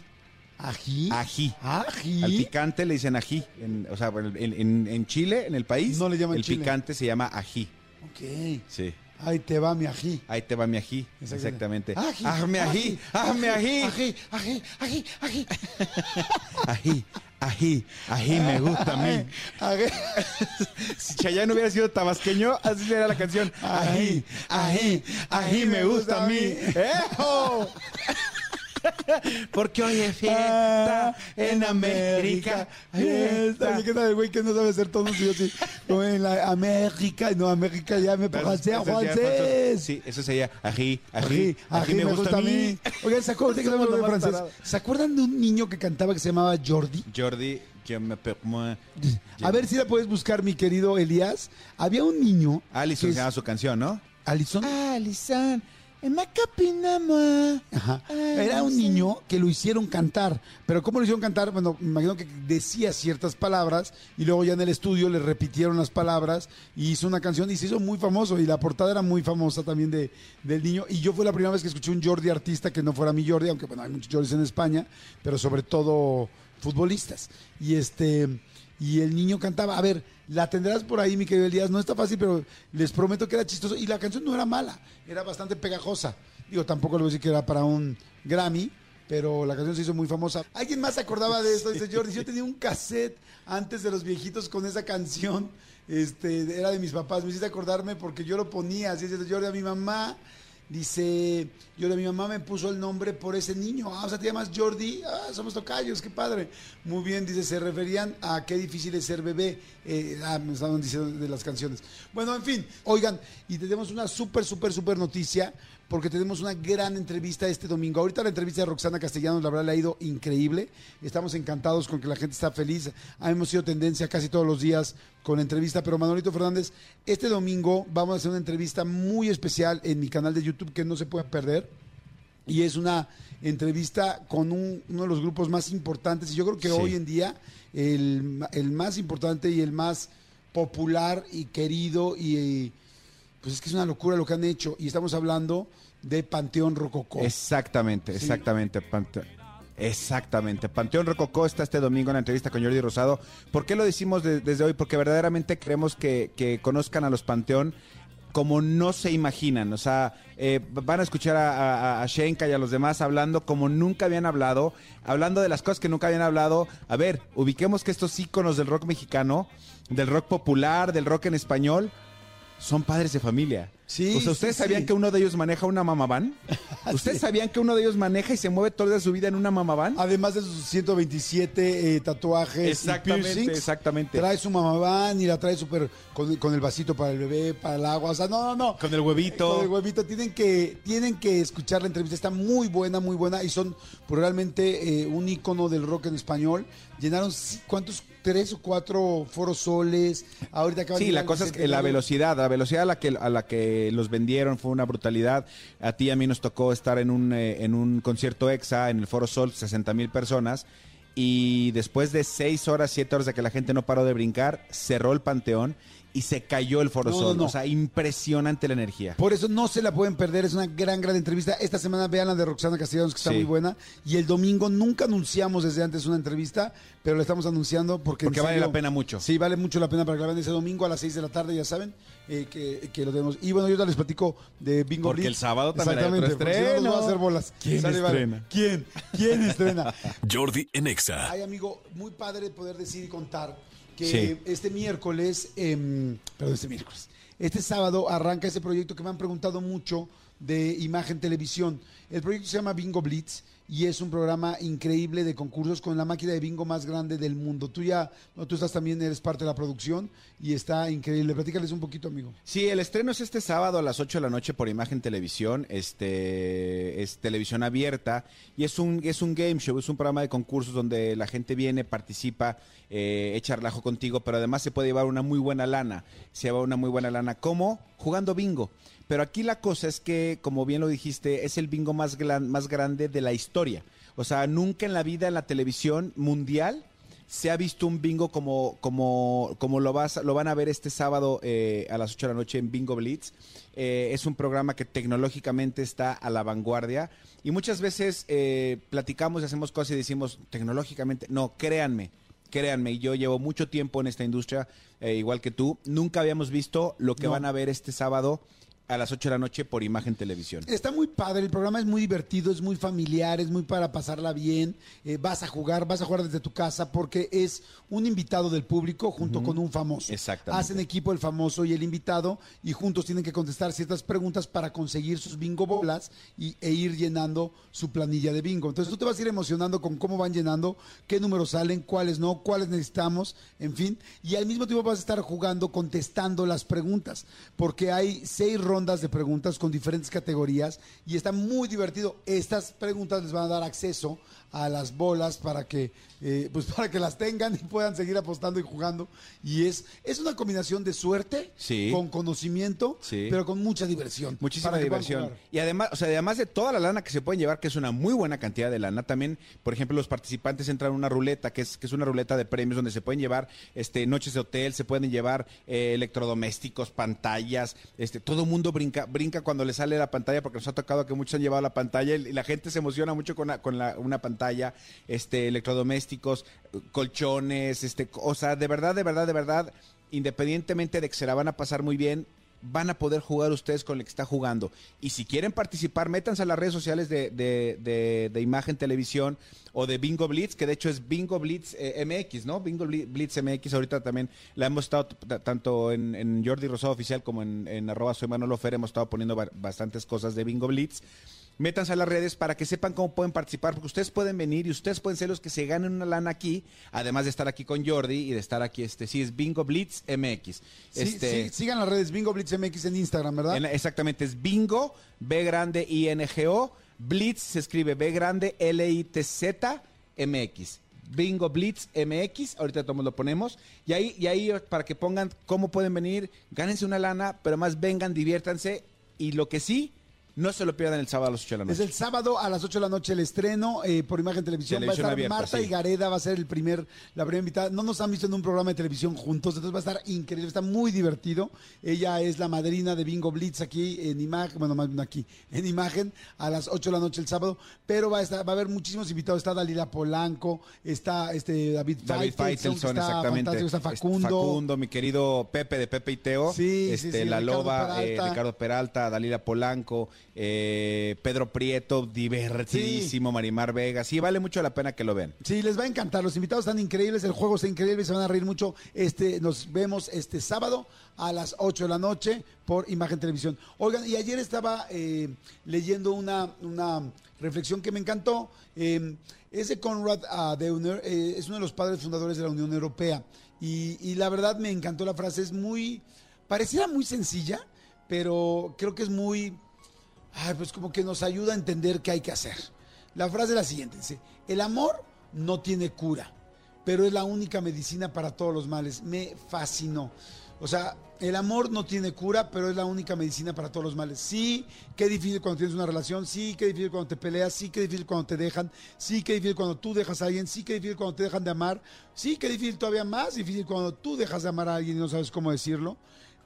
¿Ají? ají. ¿Ají? Al picante le dicen ají. En, o sea, en, en- en Chile, en el país, No le llaman el chile. picante se llama ají. Ok. Sí. Ahí te va mi ají. Ahí te va mi ají. Exactamente. Exactamente. Ají, Hazme ají, hazme ají. Ají, ají, ají, ají. Ají, ají, ají me gusta a mí. Ají. Si Chayanne hubiera sido tabasqueño, así sería la canción. Ají, ají, ají me gusta a mí. ¡Ejo! Porque hoy es fiesta en América. Fiesta. ¿Qué tal el güey que no sabe hacer tonos? Y yo como en la América. No, América ya me Eso sería- francés. Sí, eso sería ají, Ají, ají, me gusta a mí. Oigan, ¿se acuerdan, de francés? ¿Se acuerdan de un niño que cantaba que se llamaba Jordi? Jordi, que me. A ver si la puedes buscar, mi querido Elías. Había un niño. Alison se llama su canción, ¿no? Alison. Alison. Ajá. Era un niño que lo hicieron cantar. Pero ¿cómo lo hicieron cantar? Bueno, me imagino que decía ciertas palabras y luego ya en el estudio le repitieron las palabras y hizo una canción y se hizo muy famoso. Y la portada era muy famosa también de, del niño. Y yo fue la primera vez que escuché un Jordi artista que no fuera mi Jordi, aunque bueno, hay muchos Jordis en España, pero sobre todo futbolistas. Y este. Y el niño cantaba, a ver, la tendrás por ahí, mi querido Elías, no está fácil, pero les prometo que era chistoso. Y la canción no era mala, era bastante pegajosa. Digo, tampoco le voy a decir que era para un Grammy, pero la canción se hizo muy famosa. ¿Alguien más se acordaba de esto? Dice Jordi, yo tenía un cassette antes de los viejitos con esa canción. Este, era de mis papás, me hiciste acordarme porque yo lo ponía, así es, Jordi, a mi mamá. Dice, yo mi mamá me puso el nombre por ese niño. Ah, o sea, te llamas Jordi. Ah, somos tocayos, qué padre. Muy bien, dice, se referían a qué difícil es ser bebé. Eh, ah, me estaban diciendo de las canciones. Bueno, en fin, oigan, y tenemos una súper, súper, súper noticia porque tenemos una gran entrevista este domingo. Ahorita la entrevista de Roxana Castellanos, la verdad, le ha ido increíble. Estamos encantados con que la gente está feliz. Hemos sido tendencia casi todos los días con la entrevista, pero Manolito Fernández, este domingo vamos a hacer una entrevista muy especial en mi canal de YouTube que no se puede perder. Y es una entrevista con un- uno de los grupos más importantes. Y yo creo que Sí. hoy en día el, el más importante y el más popular y querido y pues es que es una locura lo que han hecho. Y estamos hablando de Panteón Rococó. Exactamente, Sí. exactamente. Pante- Exactamente. Panteón Rococó está este domingo en la entrevista con Jordi Rosado. ¿Por qué lo decimos de- desde hoy? Porque verdaderamente queremos que, que conozcan a los Panteón como no se imaginan. O sea, eh, van a escuchar a, a, a Shenka y a los demás hablando como nunca habían hablado, hablando de las cosas que nunca habían hablado. A ver, ubiquemos que estos íconos del rock mexicano, del rock popular, del rock en español, son padres de familia. Sí, O sea, ¿ustedes sí, sabían sí. que uno de ellos maneja una mamaván? ¿Ustedes sabían que uno de ellos maneja y se mueve toda su vida en una mamaván? Además de sus 127 eh, tatuajes Exactamente, y piercings, exactamente. trae su mamabán y la trae súper con, con el vasito para el bebé, para el agua. O sea, no, no, no. Con el huevito. Con el huevito. Tienen que, tienen que escuchar la entrevista. Está muy buena, muy buena. Y son realmente eh, un ícono del rock en español. Llenaron, ¿cuántos? Tres o cuatro foros soles. Ahorita acaban Sí, la cosa es que la velocidad, la velocidad a la que a la que los vendieron fue una brutalidad. A ti y a mí nos tocó estar en un eh, en un concierto EXA en el Foro Sol, 60 mil personas. Y después de seis horas, siete horas de que la gente no paró de brincar, cerró el panteón y se cayó el Foro No, Sol. no, no. O sea, impresionante la energía. Por eso no se la pueden perder, es una gran, gran entrevista. Esta semana vean la de Roxana Castellanos, que está Sí. muy buena. Y el domingo nunca anunciamos desde antes una entrevista, pero la estamos anunciando porque... Porque vale la pena mucho. Sí, vale mucho la pena para que la vean ese domingo a las 6 de la tarde, ya saben, eh, que, que lo tenemos. Y bueno, yo ya les platico de Bingo Porque Blitz. el sábado también hay Exactamente, otro porque si no nos va a hacer bolas. ¿Quién estrena? ¿Quién? ¿Quién estrena? Jordi en Exa. Ay, amigo, muy padre poder decir y contar que Sí. este miércoles, em, perdón, este miércoles, este sábado arranca ese proyecto que me han preguntado mucho de imagen televisión. El proyecto se llama Bingo Blitz y es un programa increíble de concursos con la máquina de bingo más grande del mundo. Tú ya, no, tú estás también, eres parte de la producción y está increíble. Platícales un poquito, amigo. Sí, el estreno es este sábado a las 8 de la noche por Imagen Televisión. Este es televisión abierta y es un es un game show, es un programa de concursos donde la gente viene, participa, eh, echa relajo contigo, pero además se puede llevar una muy buena lana. Se lleva una muy buena lana. ¿Cómo? Jugando bingo. Pero aquí la cosa es que, como bien lo dijiste, es el bingo más, gran- más grande de la historia. O sea, nunca en la vida en la televisión mundial se ha visto un bingo como, como, como lo, vas, lo van a ver este sábado eh, a las 8 de la noche en Bingo Blitz. Eh, es un programa que tecnológicamente está a la vanguardia y muchas veces eh, platicamos y hacemos cosas y decimos tecnológicamente, no, créanme, créanme, yo llevo mucho tiempo en esta industria, igual que tú, nunca habíamos visto lo que No. van a ver este sábado a las 8 de la noche por Imagen Televisión. Está muy padre, el programa es muy divertido, es muy familiar, es muy para pasarla bien. eh, vas a jugar, vas a jugar desde tu casa porque es un invitado del público junto con un famoso. Exactamente. Hacen equipo el famoso y el invitado y juntos tienen que contestar ciertas preguntas para conseguir sus bingo bolas y, e ir llenando su planilla de bingo. Entonces tú te vas a ir emocionando con cómo van llenando, qué números salen, cuáles no, cuáles necesitamos, en fin. Y al mismo tiempo vas a estar jugando, contestando las preguntas, porque hay seis rondas de preguntas con diferentes categorías y está muy divertido. Estas preguntas les van a dar acceso a las bolas para que eh, pues para que las tengan y puedan seguir apostando y jugando y es es una combinación de suerte Sí. con conocimiento Sí. pero con mucha diversión Muchísima diversión. Y además, o sea, además de toda la lana que se pueden llevar, que es una muy buena cantidad de lana, también, por ejemplo, los participantes entran a una ruleta, que es, que es una ruleta de premios donde se pueden llevar este, noches de hotel, se pueden llevar eh, electrodomésticos, pantallas, este, todo mundo brinca, brinca cuando le sale la pantalla, porque nos ha tocado que muchos han llevado la pantalla y la gente se emociona mucho con, la- con la- una pantalla, este, electrodomésticos, colchones, este, o sea, de verdad, de verdad, de verdad, independientemente de que se la van a pasar muy bien, van a poder jugar ustedes con el que está jugando. Y si quieren participar, métanse a las redes sociales de, de- de- Imagen Televisión o de Bingo Blitz, que de hecho es Bingo Blitz eh, MX, ¿no? Bingo Bli- Blitz MX, ahorita también la hemos estado tanto en, Jordi Rosado Oficial como en, arroba soy Manolo Fer, hemos estado poniendo ba- bastantes cosas de Bingo Blitz. Métanse a las redes para que sepan cómo pueden participar, porque ustedes pueden venir y ustedes pueden ser los que se ganen una lana aquí, además de estar aquí con Jordi y de estar aquí, este, sí, es Bingo Blitz MX. Sí, este, sí, sigan las redes Bingo Blitz MX en Instagram verdad en exactamente, es bingo, B grande I N G O, Blitz se escribe B grande L I T Z M X. Bingo Blitz MX, ahorita todos lo ponemos, y ahí, y ahí para que pongan cómo pueden venir, gánense una lana, pero más vengan, diviértanse, y lo que sí, no se lo pierdan el sábado a las 8 de la Es noche. el sábado a las 8 de la noche el estreno eh, por Imagen Televisión. Televisión va a estar abierta, Marta sí. y Gareda, va a ser el primer, la primera invitada. No nos han visto en un programa de televisión juntos, entonces va a estar increíble, está muy divertido. Ella es la madrina de Bingo Blitz aquí en Imagen, bueno, más bien aquí, en Imagen, a las 8 de la noche el sábado. Pero va a, estar, va a haber muchísimos invitados. Está Dalila Polanco, está este David, David Faitelson, está exactamente. fantástico, está Es- Facundo. Facundo, mi querido Pepe de Pepe y Teo. Sí, sí, este, sí, La Ricardo Loba, eh. Ricardo Peralta, Dalila Polanco, eh, Pedro Prieto, divertidísimo, Marimar Vega. Sí, vale mucho la pena que lo vean. Sí, les va a encantar. Los invitados están increíbles, el juego está increíble, se van a reír mucho. Este, nos vemos este sábado a las 8 de la noche por Imagen Televisión. Oigan, y ayer estaba eh, leyendo una, una reflexión que me encantó. Eh, es de Conrad Adenauer, eh, es uno de los padres fundadores de la Unión Europea. Y, y la verdad me encantó la frase, es muy, pareciera muy sencilla, pero creo que es muy, ay, pues como que nos ayuda a entender qué hay que hacer. La frase es la siguiente, dice, el amor no tiene cura, pero es la única medicina para todos los males. Me fascinó. O sea, el amor no tiene cura, pero es la única medicina para todos los males. Sí, qué difícil cuando tienes una relación, sí, qué difícil cuando te peleas, sí, qué difícil cuando te dejan, sí, qué difícil cuando tú dejas a alguien, sí, qué difícil cuando te dejan de amar, sí, qué difícil todavía más difícil cuando tú dejas de amar a alguien y no sabes cómo decirlo.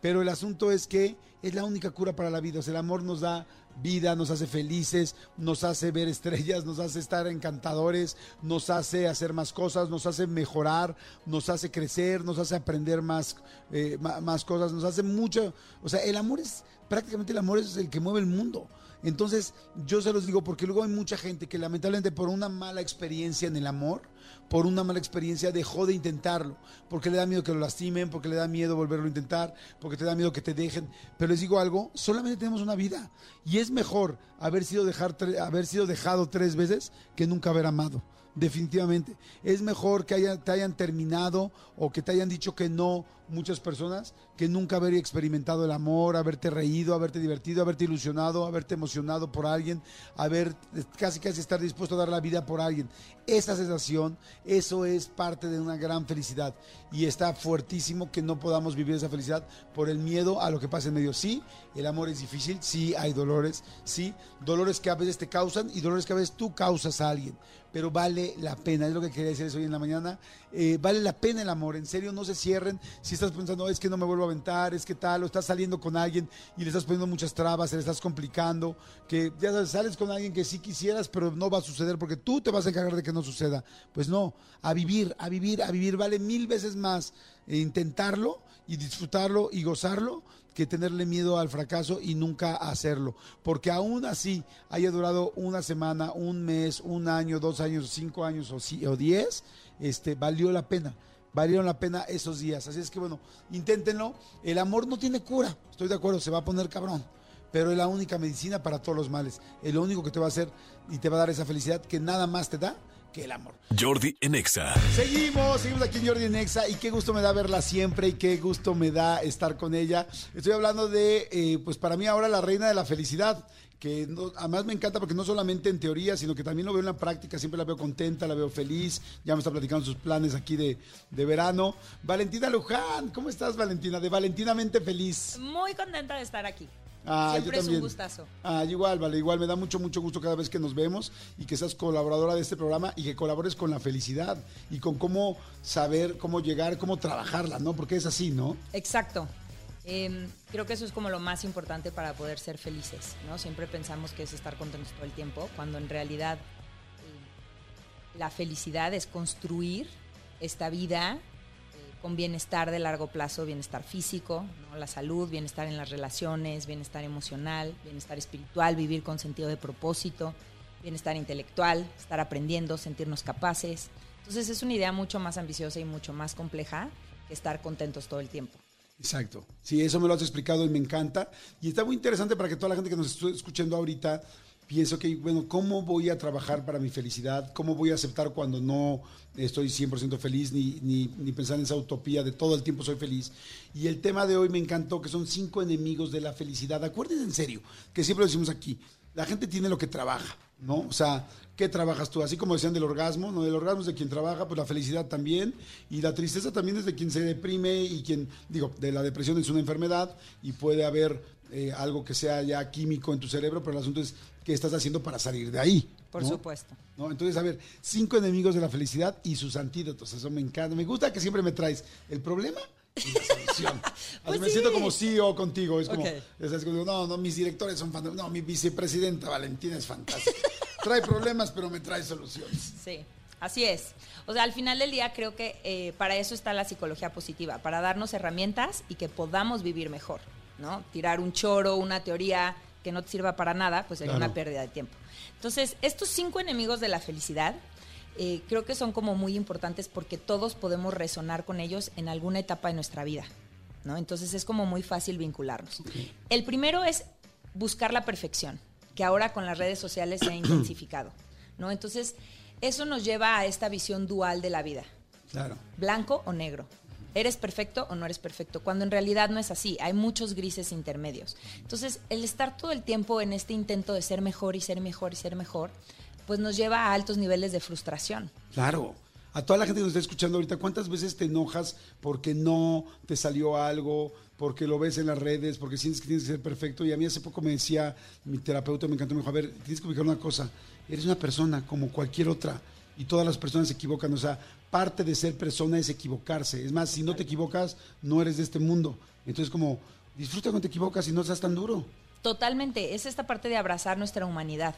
Pero el asunto es que es la única cura para la vida. O sea, el amor nos da vida, nos hace felices, nos hace ver estrellas, nos hace estar encantadores, nos hace hacer más cosas, nos hace mejorar, nos hace crecer, nos hace aprender más, eh, más cosas, nos hace mucho. O sea, el amor es, prácticamente el amor es el que mueve el mundo. Entonces, yo se los digo porque luego hay mucha gente que lamentablemente por una mala experiencia en el amor, por una mala experiencia dejó de intentarlo, porque le da miedo que lo lastimen, porque le da miedo volverlo a intentar, porque te da miedo que te dejen. Pero les digo algo, solamente tenemos una vida y es mejor haber sido, dejar, haber sido dejado tres veces que nunca haber amado. Definitivamente. Es mejor que haya- te hayan terminado o que te hayan dicho que no muchas personas que nunca haber experimentado el amor, haberte reído, haberte divertido, haberte ilusionado, haberte emocionado por alguien, haber casi casi estar dispuesto a dar la vida por alguien. Esa sensación, eso es parte de una gran felicidad y está fuertísimo que no podamos vivir esa felicidad por el miedo a lo que pasa en medio. Sí, el amor es difícil, sí hay dolores, sí, dolores que a veces te causan y dolores que a veces tú causas a alguien, pero vale la pena, es lo que quería decir hoy en la mañana, eh, vale la pena el amor, en serio no se cierren, estás pensando, es que no me vuelvo a aventar, es que tal, o estás saliendo con alguien y le estás poniendo muchas trabas, se le estás complicando, que ya sales con alguien que sí quisieras, pero no va a suceder porque tú te vas a encargar de que no suceda. Pues no, a vivir, a vivir, a vivir, vale mil veces más intentarlo y disfrutarlo y gozarlo que tenerle miedo al fracaso y nunca hacerlo. Porque aún así haya durado una semana, un mes, un año, dos años, cinco años o, o diez, este, valió la pena. Valieron la pena esos días. Así es que bueno, inténtenlo. El amor no tiene cura. Estoy de acuerdo, se va a poner cabrón. Pero es la única medicina para todos los males. Es lo único que te va a hacer y te va a dar esa felicidad que nada más te da que el amor. Jordi en Exa. Seguimos, seguimos aquí en Jordi Nexa y qué gusto me da verla siempre y qué gusto me da estar con ella. Estoy hablando de, eh, pues para mí ahora la reina de la felicidad, que no- además me encanta porque no solamente en teoría, sino que también lo veo en la práctica, siempre la veo contenta, la veo feliz, ya me está platicando sus planes aquí de, de verano. Valentina Luján, ¿cómo estás Valentina? De Valentinamente Feliz. Muy contenta de estar aquí. Ah, Siempre yo es un gustazo. Ah, igual, vale, igual me da mucho, mucho gusto cada vez que nos vemos y que seas colaboradora de este programa y que colabores con la felicidad y con cómo saber, cómo llegar, cómo trabajarla, ¿no? Porque es así, ¿no? Exacto. Em, creo que eso es como lo más importante para poder ser felices, ¿no? Siempre pensamos que es estar contentos todo el tiempo, cuando en realidad eh, la felicidad es construir esta vida con bienestar de largo plazo, bienestar físico, la salud, bienestar en las relaciones, bienestar emocional, bienestar espiritual, vivir con sentido de propósito, bienestar intelectual, estar aprendiendo, sentirnos capaces. Entonces es una idea mucho más ambiciosa y mucho más compleja que estar contentos todo el tiempo. Exacto. Sí, eso me lo has explicado y me encanta. Y está muy interesante para que toda la gente que nos esté escuchando ahorita piense, ok, bueno, ¿cómo voy a trabajar para mi felicidad? ¿Cómo voy a aceptar cuando no estoy 100% feliz ni, ni, ni pensar en esa utopía de todo el tiempo soy feliz? Y el tema de hoy me encantó, que son cinco enemigos de la felicidad. Acuérdense en serio, que siempre decimos aquí, la gente tiene lo que trabaja, ¿no? O sea, ¿qué trabajas tú? Así como decían del orgasmo, ¿no? El orgasmo es de quien trabaja, pues la felicidad también, y la tristeza también es de quien se deprime y quien, digo, de la depresión es una enfermedad y puede haber eh, algo que sea ya químico en tu cerebro, pero el asunto es qué estás haciendo para salir de ahí. Por ¿no? supuesto. ¿No? Entonces, a ver, cinco enemigos de la felicidad y sus antídotos, eso me encanta. Me gusta que siempre me traes el problema y la solución. Así Pues me sí. siento como CEO contigo. Es como, no, no, mis directores son fantásticos. No, mi vicepresidenta Valentina es fantástica. Trae problemas, pero me trae soluciones. Sí, así es. O sea, al final del día creo que eh, para eso está la psicología positiva, para darnos herramientas y que podamos vivir mejor, ¿no? Tirar un choro, una teoría que no te sirva para nada, pues sería Claro. una pérdida de tiempo. Entonces, estos cinco enemigos de la felicidad eh, creo que son como muy importantes porque todos podemos resonar con ellos en alguna etapa de nuestra vida, ¿no? Entonces es como muy fácil vincularnos. El primero es buscar la perfección, que ahora con las redes sociales se ha intensificado, ¿no? Entonces, eso nos lleva a esta visión dual de la vida, Claro. blanco o negro. ¿Eres perfecto o no eres perfecto? Cuando en realidad no es así, hay muchos grises intermedios. Entonces, el estar todo el tiempo en este intento de ser mejor y ser mejor y ser mejor, pues nos lleva a altos niveles de frustración. Claro. A toda la gente que nos está escuchando ahorita, ¿cuántas veces te enojas porque no te salió algo, porque lo ves en las redes, porque sientes que tienes que ser perfecto? Y a mí hace poco me decía mi terapeuta, me encantó, me dijo, a ver, tienes que ubicar una cosa, eres una persona como cualquier otra y todas las personas se equivocan, o sea, parte de ser persona es equivocarse. Es más, si no te equivocas, no eres de este mundo. Entonces, como, disfruta cuando te equivocas y no seas tan duro. Totalmente, es esta parte de abrazar nuestra humanidad,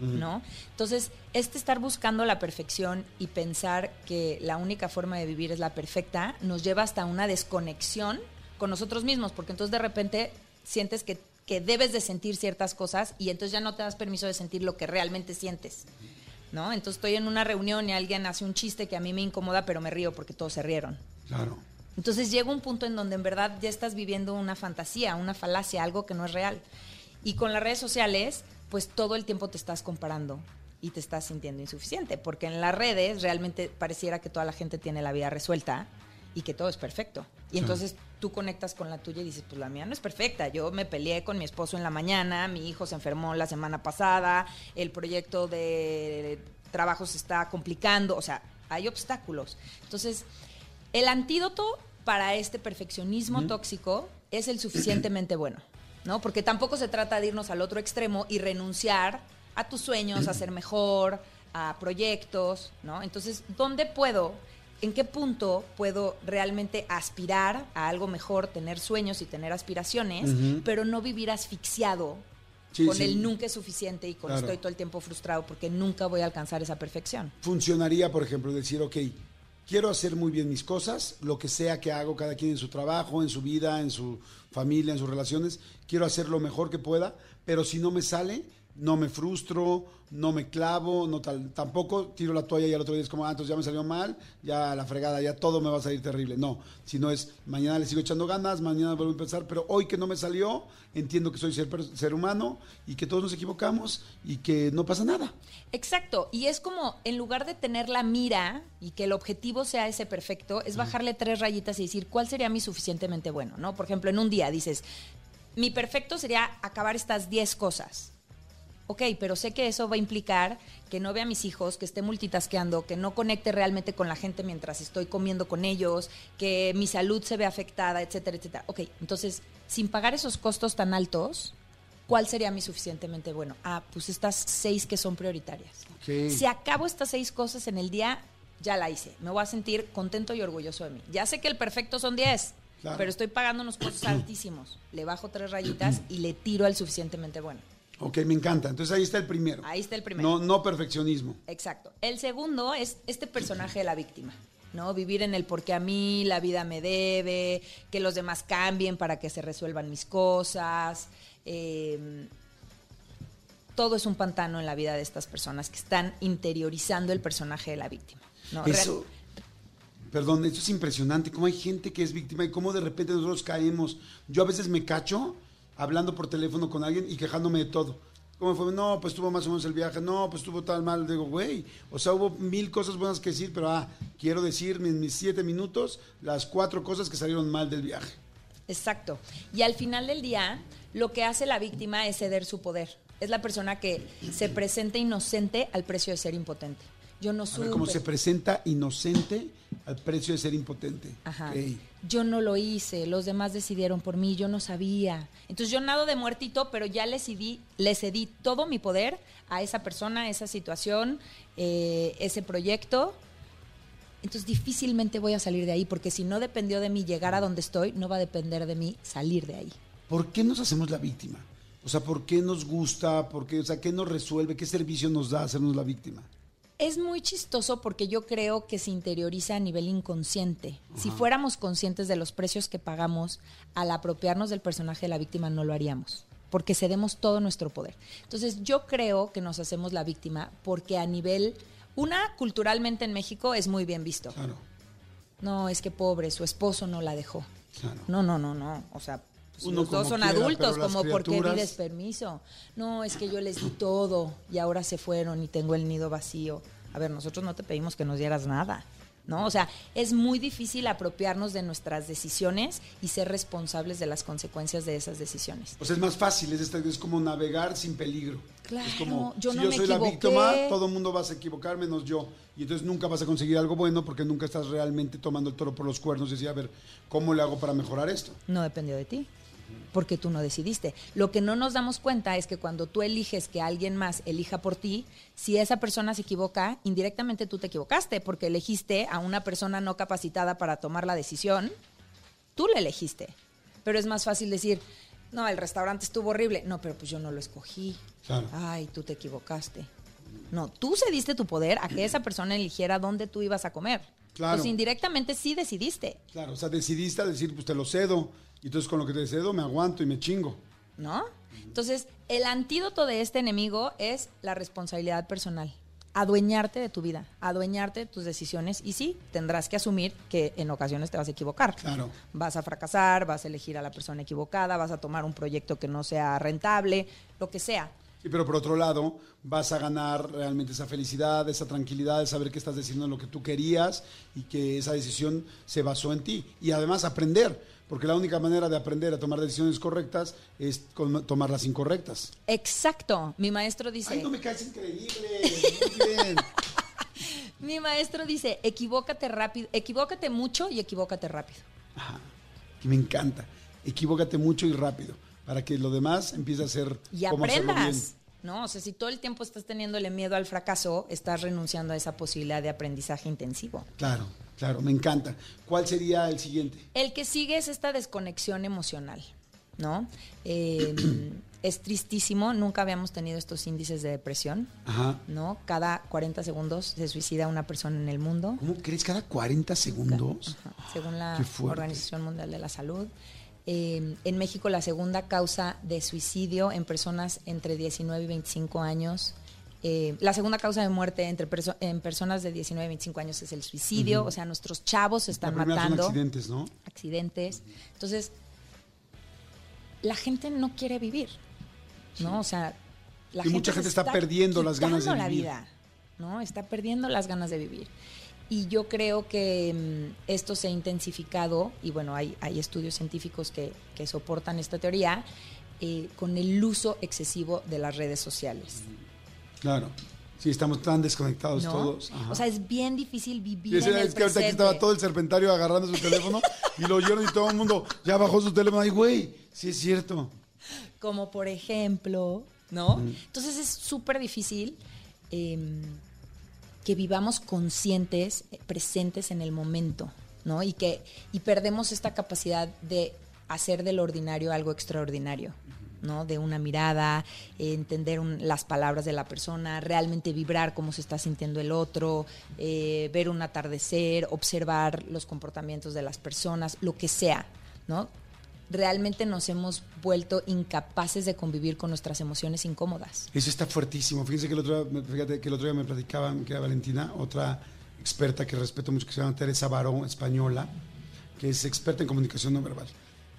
¿no? Entonces, este estar buscando la perfección y pensar que la única forma de vivir es la perfecta, nos lleva hasta una desconexión con nosotros mismos, porque entonces de repente sientes que, que debes de sentir ciertas cosas y entonces ya no te das permiso de sentir lo que realmente sientes. ¿No? Entonces estoy en una reunión y alguien hace un chiste que a mí me incomoda, pero me río porque todos se rieron. Claro. Entonces llega un punto en donde en verdad ya estás viviendo una fantasía, una falacia, algo que no es real. Y con las redes sociales, pues todo el tiempo te estás comparando y te estás sintiendo insuficiente, porque en las redes realmente pareciera que toda la gente tiene la vida resuelta y que todo es perfecto. Y entonces tú conectas con la tuya y dices, pues la mía no es perfecta. Yo me peleé con mi esposo en la mañana, mi hijo se enfermó la semana pasada, el proyecto de trabajo se está complicando, o sea, hay obstáculos. Entonces, el antídoto para este perfeccionismo tóxico es el suficientemente bueno, ¿no? Porque tampoco se trata de irnos al otro extremo y renunciar a tus sueños, a ser mejor, a proyectos, ¿no? Entonces, ¿dónde puedo, en qué punto puedo realmente aspirar a algo mejor, tener sueños y tener aspiraciones, pero no vivir asfixiado Sí, con sí. el nunca es suficiente y con Claro. estoy todo el tiempo frustrado porque nunca voy a alcanzar esa perfección? funcionaría, por ejemplo, decir, ok, quiero hacer muy bien mis cosas, lo que sea que hago, cada quien en su trabajo, en su vida, en su familia, en sus relaciones, quiero hacer lo mejor que pueda, pero si no me sale, no me frustro, no me clavo, no tal, tampoco tiro la toalla y al otro día es como, ah, entonces ya me salió mal, ya la fregada, ya todo me va a salir terrible. No, sino es, mañana le sigo echando ganas, mañana vuelvo a empezar, pero hoy que no me salió, entiendo que soy ser, ser humano y que todos nos equivocamos y que no pasa nada. Exacto, y es como en lugar de tener la mira y que el objetivo sea ese perfecto, es bajarle tres rayitas y decir cuál sería mi suficientemente bueno, ¿no? Por ejemplo, en un día dices, mi perfecto sería acabar estas 10 cosas. Ok, pero sé que eso va a implicar que no vea a mis hijos, que esté multitasqueando, que no conecte realmente con la gente mientras estoy comiendo con ellos, que mi salud se ve afectada, etcétera, etcétera. Ok, entonces, sin pagar esos costos tan altos, ¿cuál sería mi suficientemente bueno? Ah, pues estas seis que son prioritarias. Ok. Si acabo estas seis cosas en el día, ya la hice. Me voy a sentir contento y orgulloso de mí. Ya sé que el perfecto son 10, Claro. pero estoy pagando unos costos altísimos. Le bajo tres rayitas y le tiro al suficientemente bueno. Ok, me encanta. Entonces ahí está el primero. Ahí está el primero. No, no perfeccionismo. Exacto. El segundo es este personaje de la víctima, ¿no? Vivir en el porque a mí la vida me debe, que los demás cambien para que se resuelvan mis cosas. eh, todo es un pantano en la vida de estas personas que están interiorizando el personaje de la víctima. ¿no? Real- Eso, perdón, eso es impresionante. Cómo hay gente que es víctima y cómo de repente nosotros caemos. Yo a veces me cacho hablando por teléfono con alguien y quejándome de todo. ¿Cómo fue? No, pues tuvo más o menos el viaje. No, pues tuvo tal mal. Digo, güey, o sea, hubo mil cosas buenas que decir, pero ah, quiero decir en mis siete minutos las cuatro cosas que salieron mal del viaje. Exacto. Y al final del día, lo que hace la víctima es ceder su poder. Es la persona que se presenta inocente al precio de ser impotente. Yo no supe. cómo se presenta inocente al precio de ser impotente. Ajá. Ok. Yo no lo hice, los demás decidieron por mí, yo no sabía. Entonces yo nado de muertito, pero ya le cedí, le cedí todo mi poder a esa persona, a esa situación, eh, ese proyecto. Entonces difícilmente voy a salir de ahí, porque si no dependió de mí llegar a donde estoy, no va a depender de mí salir de ahí. ¿Por qué nos hacemos la víctima? O sea, ¿por qué nos gusta? ¿Por qué, o sea, ¿qué nos resuelve? ¿Qué servicio nos da hacernos la víctima? Es muy chistoso porque yo creo que se interioriza a nivel inconsciente. Si fuéramos conscientes de los precios que pagamos al apropiarnos del personaje de la víctima, no lo haríamos, porque cedemos todo nuestro poder. Entonces yo creo que nos hacemos la víctima porque a nivel, una, culturalmente en México es muy bien visto. Claro, No, es que pobre, su esposo no la dejó. claro. No, no, no, no. O sea, pues, Uno los dos son quiera, adultos, como porque criaturas- pides permiso. No, es que yo les di todo y ahora se fueron y tengo el nido vacío. A ver, nosotros no te pedimos que nos dieras nada. ¿No? O sea, es muy difícil apropiarnos de nuestras decisiones y ser responsables de las consecuencias de esas decisiones. O sea, es más fácil, es, es como navegar sin peligro. Claro, es como, yo si no yo me soy la víctima, todo el mundo va a equivocar menos yo. Y entonces nunca vas a conseguir algo bueno porque nunca estás realmente tomando el toro por los cuernos y decir, a ver, ¿cómo le hago para mejorar esto? No dependió de ti, porque tú no decidiste. Lo que no nos damos cuenta es que cuando tú eliges que alguien más elija por ti, si esa persona se equivoca, indirectamente tú te equivocaste, porque elegiste a una persona no capacitada para tomar la decisión, tú la elegiste. Pero es más fácil decir, no, el restaurante estuvo horrible. No, pero pues yo no lo escogí. Claro. Ay, tú te equivocaste. No, tú cediste tu poder a que esa persona eligiera dónde tú ibas a comer. Claro. Entonces, indirectamente sí decidiste. Claro, o sea, decidiste a decir, pues te lo cedo. Y entonces con lo que te cedo me aguanto y me chingo. ¿no? Entonces, el antídoto de este enemigo es la responsabilidad personal. adueñarte de tu vida, adueñarte de tus decisiones y sí, tendrás que asumir que en ocasiones te vas a equivocar. Claro. Vas a fracasar, vas a elegir a la persona equivocada, vas a tomar un proyecto que no sea rentable, lo que sea. Sí, pero por otro lado, vas a ganar realmente esa felicidad, esa tranquilidad de saber que estás decidiendo lo que tú querías y que esa decisión se basó en ti. Y además aprender, porque la única manera de aprender a tomar decisiones correctas es con- tomar las incorrectas. Exacto. Mi maestro dice, Ay, no me caes increíble. Muy bien. mi maestro dice, equivócate rápido, equivócate mucho y equivócate rápido. Ajá. Me encanta. Equivócate mucho y rápido para que lo demás empiece a ser y bien. aprendas. ¿No? O sea, si todo el tiempo estás teniéndole miedo al fracaso, estás renunciando a esa posibilidad de aprendizaje intensivo. Claro, claro, me encanta. ¿Cuál sería el siguiente? El que sigue es esta desconexión emocional, ¿no? Eh, es tristísimo, nunca habíamos tenido estos índices de depresión, Ajá. ¿no? Cada 40 segundos se suicida una persona en el mundo. ¿Cómo crees? ¿Cada 40 segundos? Ajá, según la. Organización Mundial de la Salud. Eh, en México la segunda causa de suicidio en personas entre 19 y 25 años. Eh, la segunda causa de muerte entre perso- en personas de 19 y 25 años es el suicidio. O sea, nuestros chavos se La están son matando. accidentes, ¿no? accidentes. Entonces, la gente no quiere vivir. ¿No? O sea, la Y mucha gente está perdiendo las ganas de la vivir. vida, ¿no? Está perdiendo las ganas de vivir. Y yo creo que mm, esto se ha intensificado, y bueno, hay, hay estudios científicos que, que soportan esta teoría, eh, con el uso excesivo de las redes sociales. Claro. Sí, estamos tan desconectados ¿no? todos. Ajá. O sea, es bien difícil vivir ese- en el es que ahorita aquí estaba todo el serpentario agarrando su teléfono y lo oyeron y todo el mundo ya bajó su teléfono. Ay, güey, sí es cierto. como por ejemplo, ¿no? Entonces es súper difícil eh, que vivamos conscientes, eh, presentes en el momento, ¿no? Y que y perdemos esta capacidad de hacer del ordinario algo extraordinario. De una mirada, entender las palabras de la persona, realmente vibrar cómo se está sintiendo el otro, eh, ver un atardecer, observar los comportamientos de las personas, lo que sea, ¿no? realmente nos hemos vuelto incapaces de convivir con nuestras emociones incómodas. Eso está fuertísimo. Fíjense que el otro, fíjate que el otro día me platicaba, que era Valentina, otra experta que respeto mucho, que se llama Teresa Barón, española, que es experta en comunicación no verbal.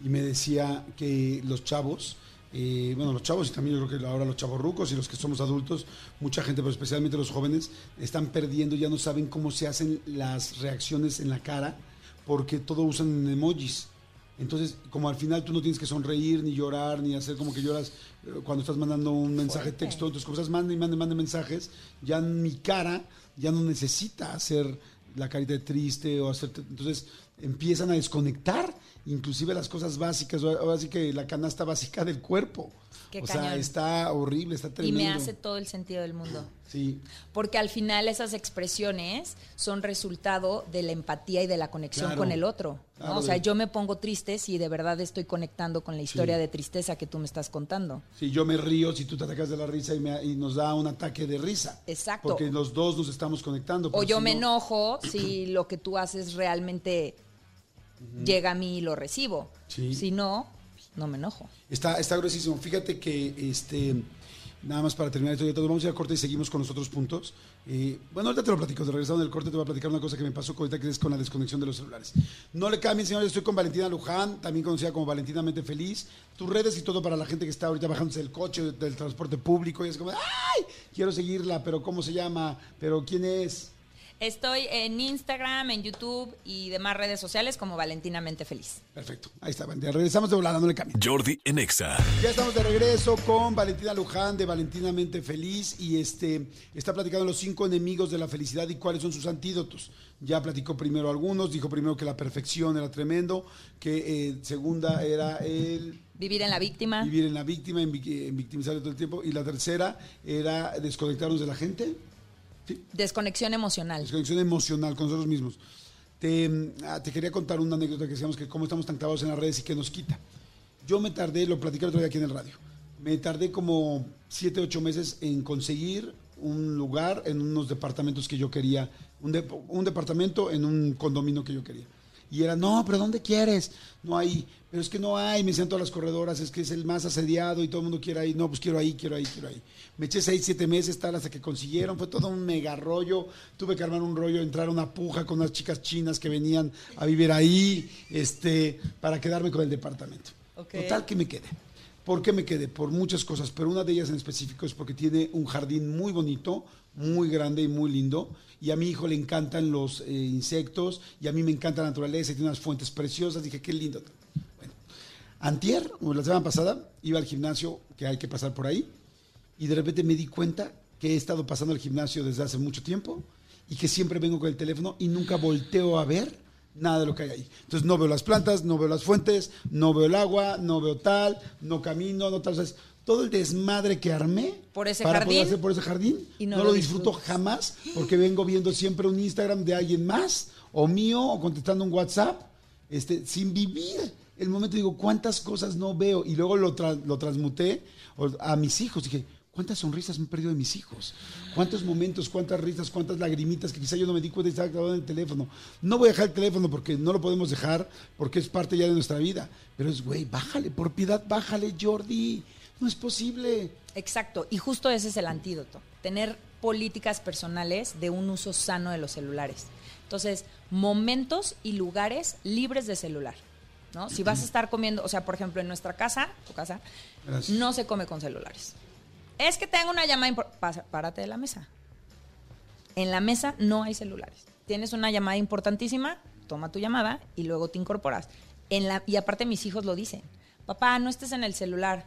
Y me decía que los chavos, eh, bueno, los chavos y también yo creo que ahora los chavos rucos y los que somos adultos, mucha gente, pero especialmente los jóvenes, están perdiendo, ya no saben cómo se hacen las reacciones en la cara, porque todo usan emojis. Entonces, como al final tú no tienes que sonreír, ni llorar, ni hacer como que lloras eh, cuando estás mandando un mensaje Fuerte. texto, entonces como estás mande y mande, mande mensajes, ya mi cara ya no necesita hacer la carita de triste o hacerte, entonces empiezan a desconectar inclusive las cosas básicas, ahora sí que la canasta básica del cuerpo. Qué o sea, está horrible, está Y tremendo. me hace todo el sentido del mundo. Sí, Porque al final esas expresiones son resultado de la empatía y de la conexión Claro. con el otro. o sea, de- yo me pongo triste si de verdad estoy conectando con la historia Sí. de tristeza que tú me estás contando. Si yo me río, si tú te atacas de la risa y, me- y nos da un ataque de risa. Exacto. Porque los dos nos estamos conectando. O yo si me no- enojo si lo que tú haces realmente llega a mí y lo recibo. Sí. Si no, no me enojo. Está, está gruesísimo. Fíjate que, este, nada más para terminar esto, vamos a ir a corte y seguimos con los otros puntos. Eh, bueno, ahorita te lo platico. De regresando del corte te voy a platicar una cosa que me pasó ahorita que es con la desconexión de los celulares. No le cambien, señores. Estoy con Valentina Luján, también conocida como Valentinamente Feliz. Tus redes y todo para la gente que está ahorita bajándose del coche, del transporte público. Y es como, ¡ay! Quiero seguirla, pero ¿cómo se llama? ¿Pero quién es? Estoy en Instagram, en YouTube y demás redes sociales como Valentinamente Feliz. Perfecto. Ahí está, Valentina. Regresamos de volada, no le. Jordi en Exa. Ya estamos de regreso con Valentina Luján de Valentinamente Feliz y este está platicando los cinco enemigos de la felicidad y cuáles son sus antídotos. Ya platicó primero algunos, dijo primero que la perfección era tremendo, que eh, segunda era el Vivir en la víctima. vivir en la víctima, en, en victimizar todo el tiempo y la tercera era desconectarnos de la gente, ¿sí? Desconexión emocional. desconexión emocional con nosotros mismos. Te, mm, ah, te quería contar una anécdota que decíamos que cómo estamos tan clavados en las redes y que nos quita. Yo me tardé, lo platicé el otro día aquí en el radio, me tardé como siete, ocho meses en conseguir un lugar en unos departamentos que yo quería, un, de- un departamento en un condominio que yo quería. Y era, no, pero ¿dónde quieres? No hay, pero es que no hay, me decían todas las corredoras, es que es el más asediado y todo el mundo quiere ahí. No, pues quiero ahí, quiero ahí, quiero ahí. Me eché seis, siete meses, tal, hasta que consiguieron. Fue todo un mega rollo. Tuve que armar un rollo, entrar a una puja con unas chicas chinas que venían a vivir ahí, este, para quedarme con el departamento. Ok. Total que me quedé. ¿Por qué me quedé? Por muchas cosas, pero una de ellas en específico es porque tiene un jardín muy bonito, muy grande y muy lindo. Y a mi hijo le encantan los eh, insectos y a mí me encanta la naturaleza y tiene unas fuentes preciosas. Dije, qué lindo. Antier, la semana pasada, iba al gimnasio, que hay que pasar por ahí, y de repente me di cuenta que he estado pasando al gimnasio desde hace mucho tiempo y que siempre vengo con el teléfono y nunca volteo a ver nada de lo que hay ahí. Entonces no veo las plantas, no veo las fuentes, no veo el agua, no veo tal, no camino, no tal. O todo el desmadre que armé Por ese para poder jardín. hacer por ese jardín, Y no, no lo disfruto disfrutas. jamás porque vengo viendo siempre un Instagram de alguien más o mío o contestando un WhatsApp este, sin vivir el momento. Digo, ¿cuántas cosas no veo? Y luego lo, tra- lo transmuté a mis hijos. Dije, ¿cuántas sonrisas me he perdido de mis hijos? ¿Cuántos momentos, cuántas risas, cuántas lagrimitas que quizá yo no me di cuenta y estaba clavado en el teléfono? No voy a dejar el teléfono porque no lo podemos dejar, porque es parte ya de nuestra vida. Pero es, güey, bájale, por piedad, bájale, Jordi. No es posible. Exacto, y justo ese es el antídoto, tener políticas personales de un uso sano de los celulares. Entonces, momentos y lugares libres de celular. ¿no? Si vas a estar comiendo, o sea, por ejemplo, en nuestra casa, tu casa, Gracias. no se come con celulares. Es que tengo una llamada importante. Párate de la mesa. En la mesa no hay celulares. Tienes una llamada importantísima, toma tu llamada y luego te incorporas. En la, y aparte mis hijos lo dicen. Papá, no estés en el celular.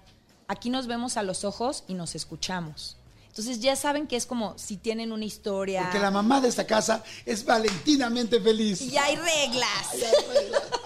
Aquí nos vemos a los ojos y nos escuchamos. Entonces ya saben que es como si tienen una historia. Porque la mamá de esta casa es valentinamente feliz. Y hay reglas.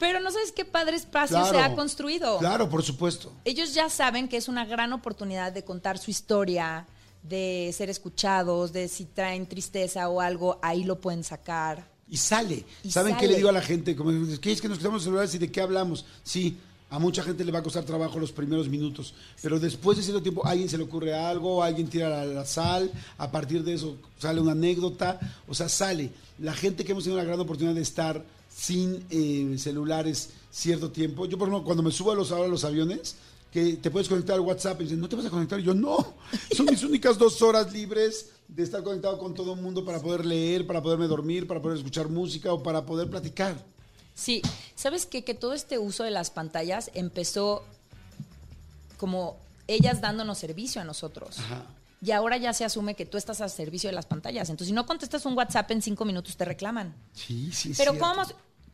Pero no sabes qué padre espacio se ha construido. Claro, por supuesto. ellos ya saben que es una gran oportunidad de contar su historia, de ser escuchados, de si traen tristeza o algo, ahí lo pueden sacar. Y sale. Y ¿Saben qué le digo a la gente? Como, ¿Qué es que nos quitamos celulares y de qué hablamos? Sí, a mucha gente le va a costar trabajo los primeros minutos, pero después de cierto tiempo a alguien se le ocurre algo, alguien tira la, la sal, a partir de eso sale una anécdota, o sea, sale. La gente que hemos tenido la gran oportunidad de estar sin eh, celulares cierto tiempo, yo por ejemplo cuando me subo a los, ahora a los aviones, que te puedes conectar al WhatsApp y dicen, ¿no te vas a conectar? Y yo, no, son mis únicas dos horas libres de estar conectado con todo el mundo para poder leer, para poderme dormir, para poder escuchar música o para poder platicar. Sí, ¿sabes qué? Que todo este uso de las pantallas empezó como ellas dándonos servicio a nosotros. Ajá. Y ahora ya se asume que tú estás al servicio de las pantallas. Entonces, si no contestas un WhatsApp en cinco minutos, te reclaman. Sí, sí, Pero cierto. ¿cómo?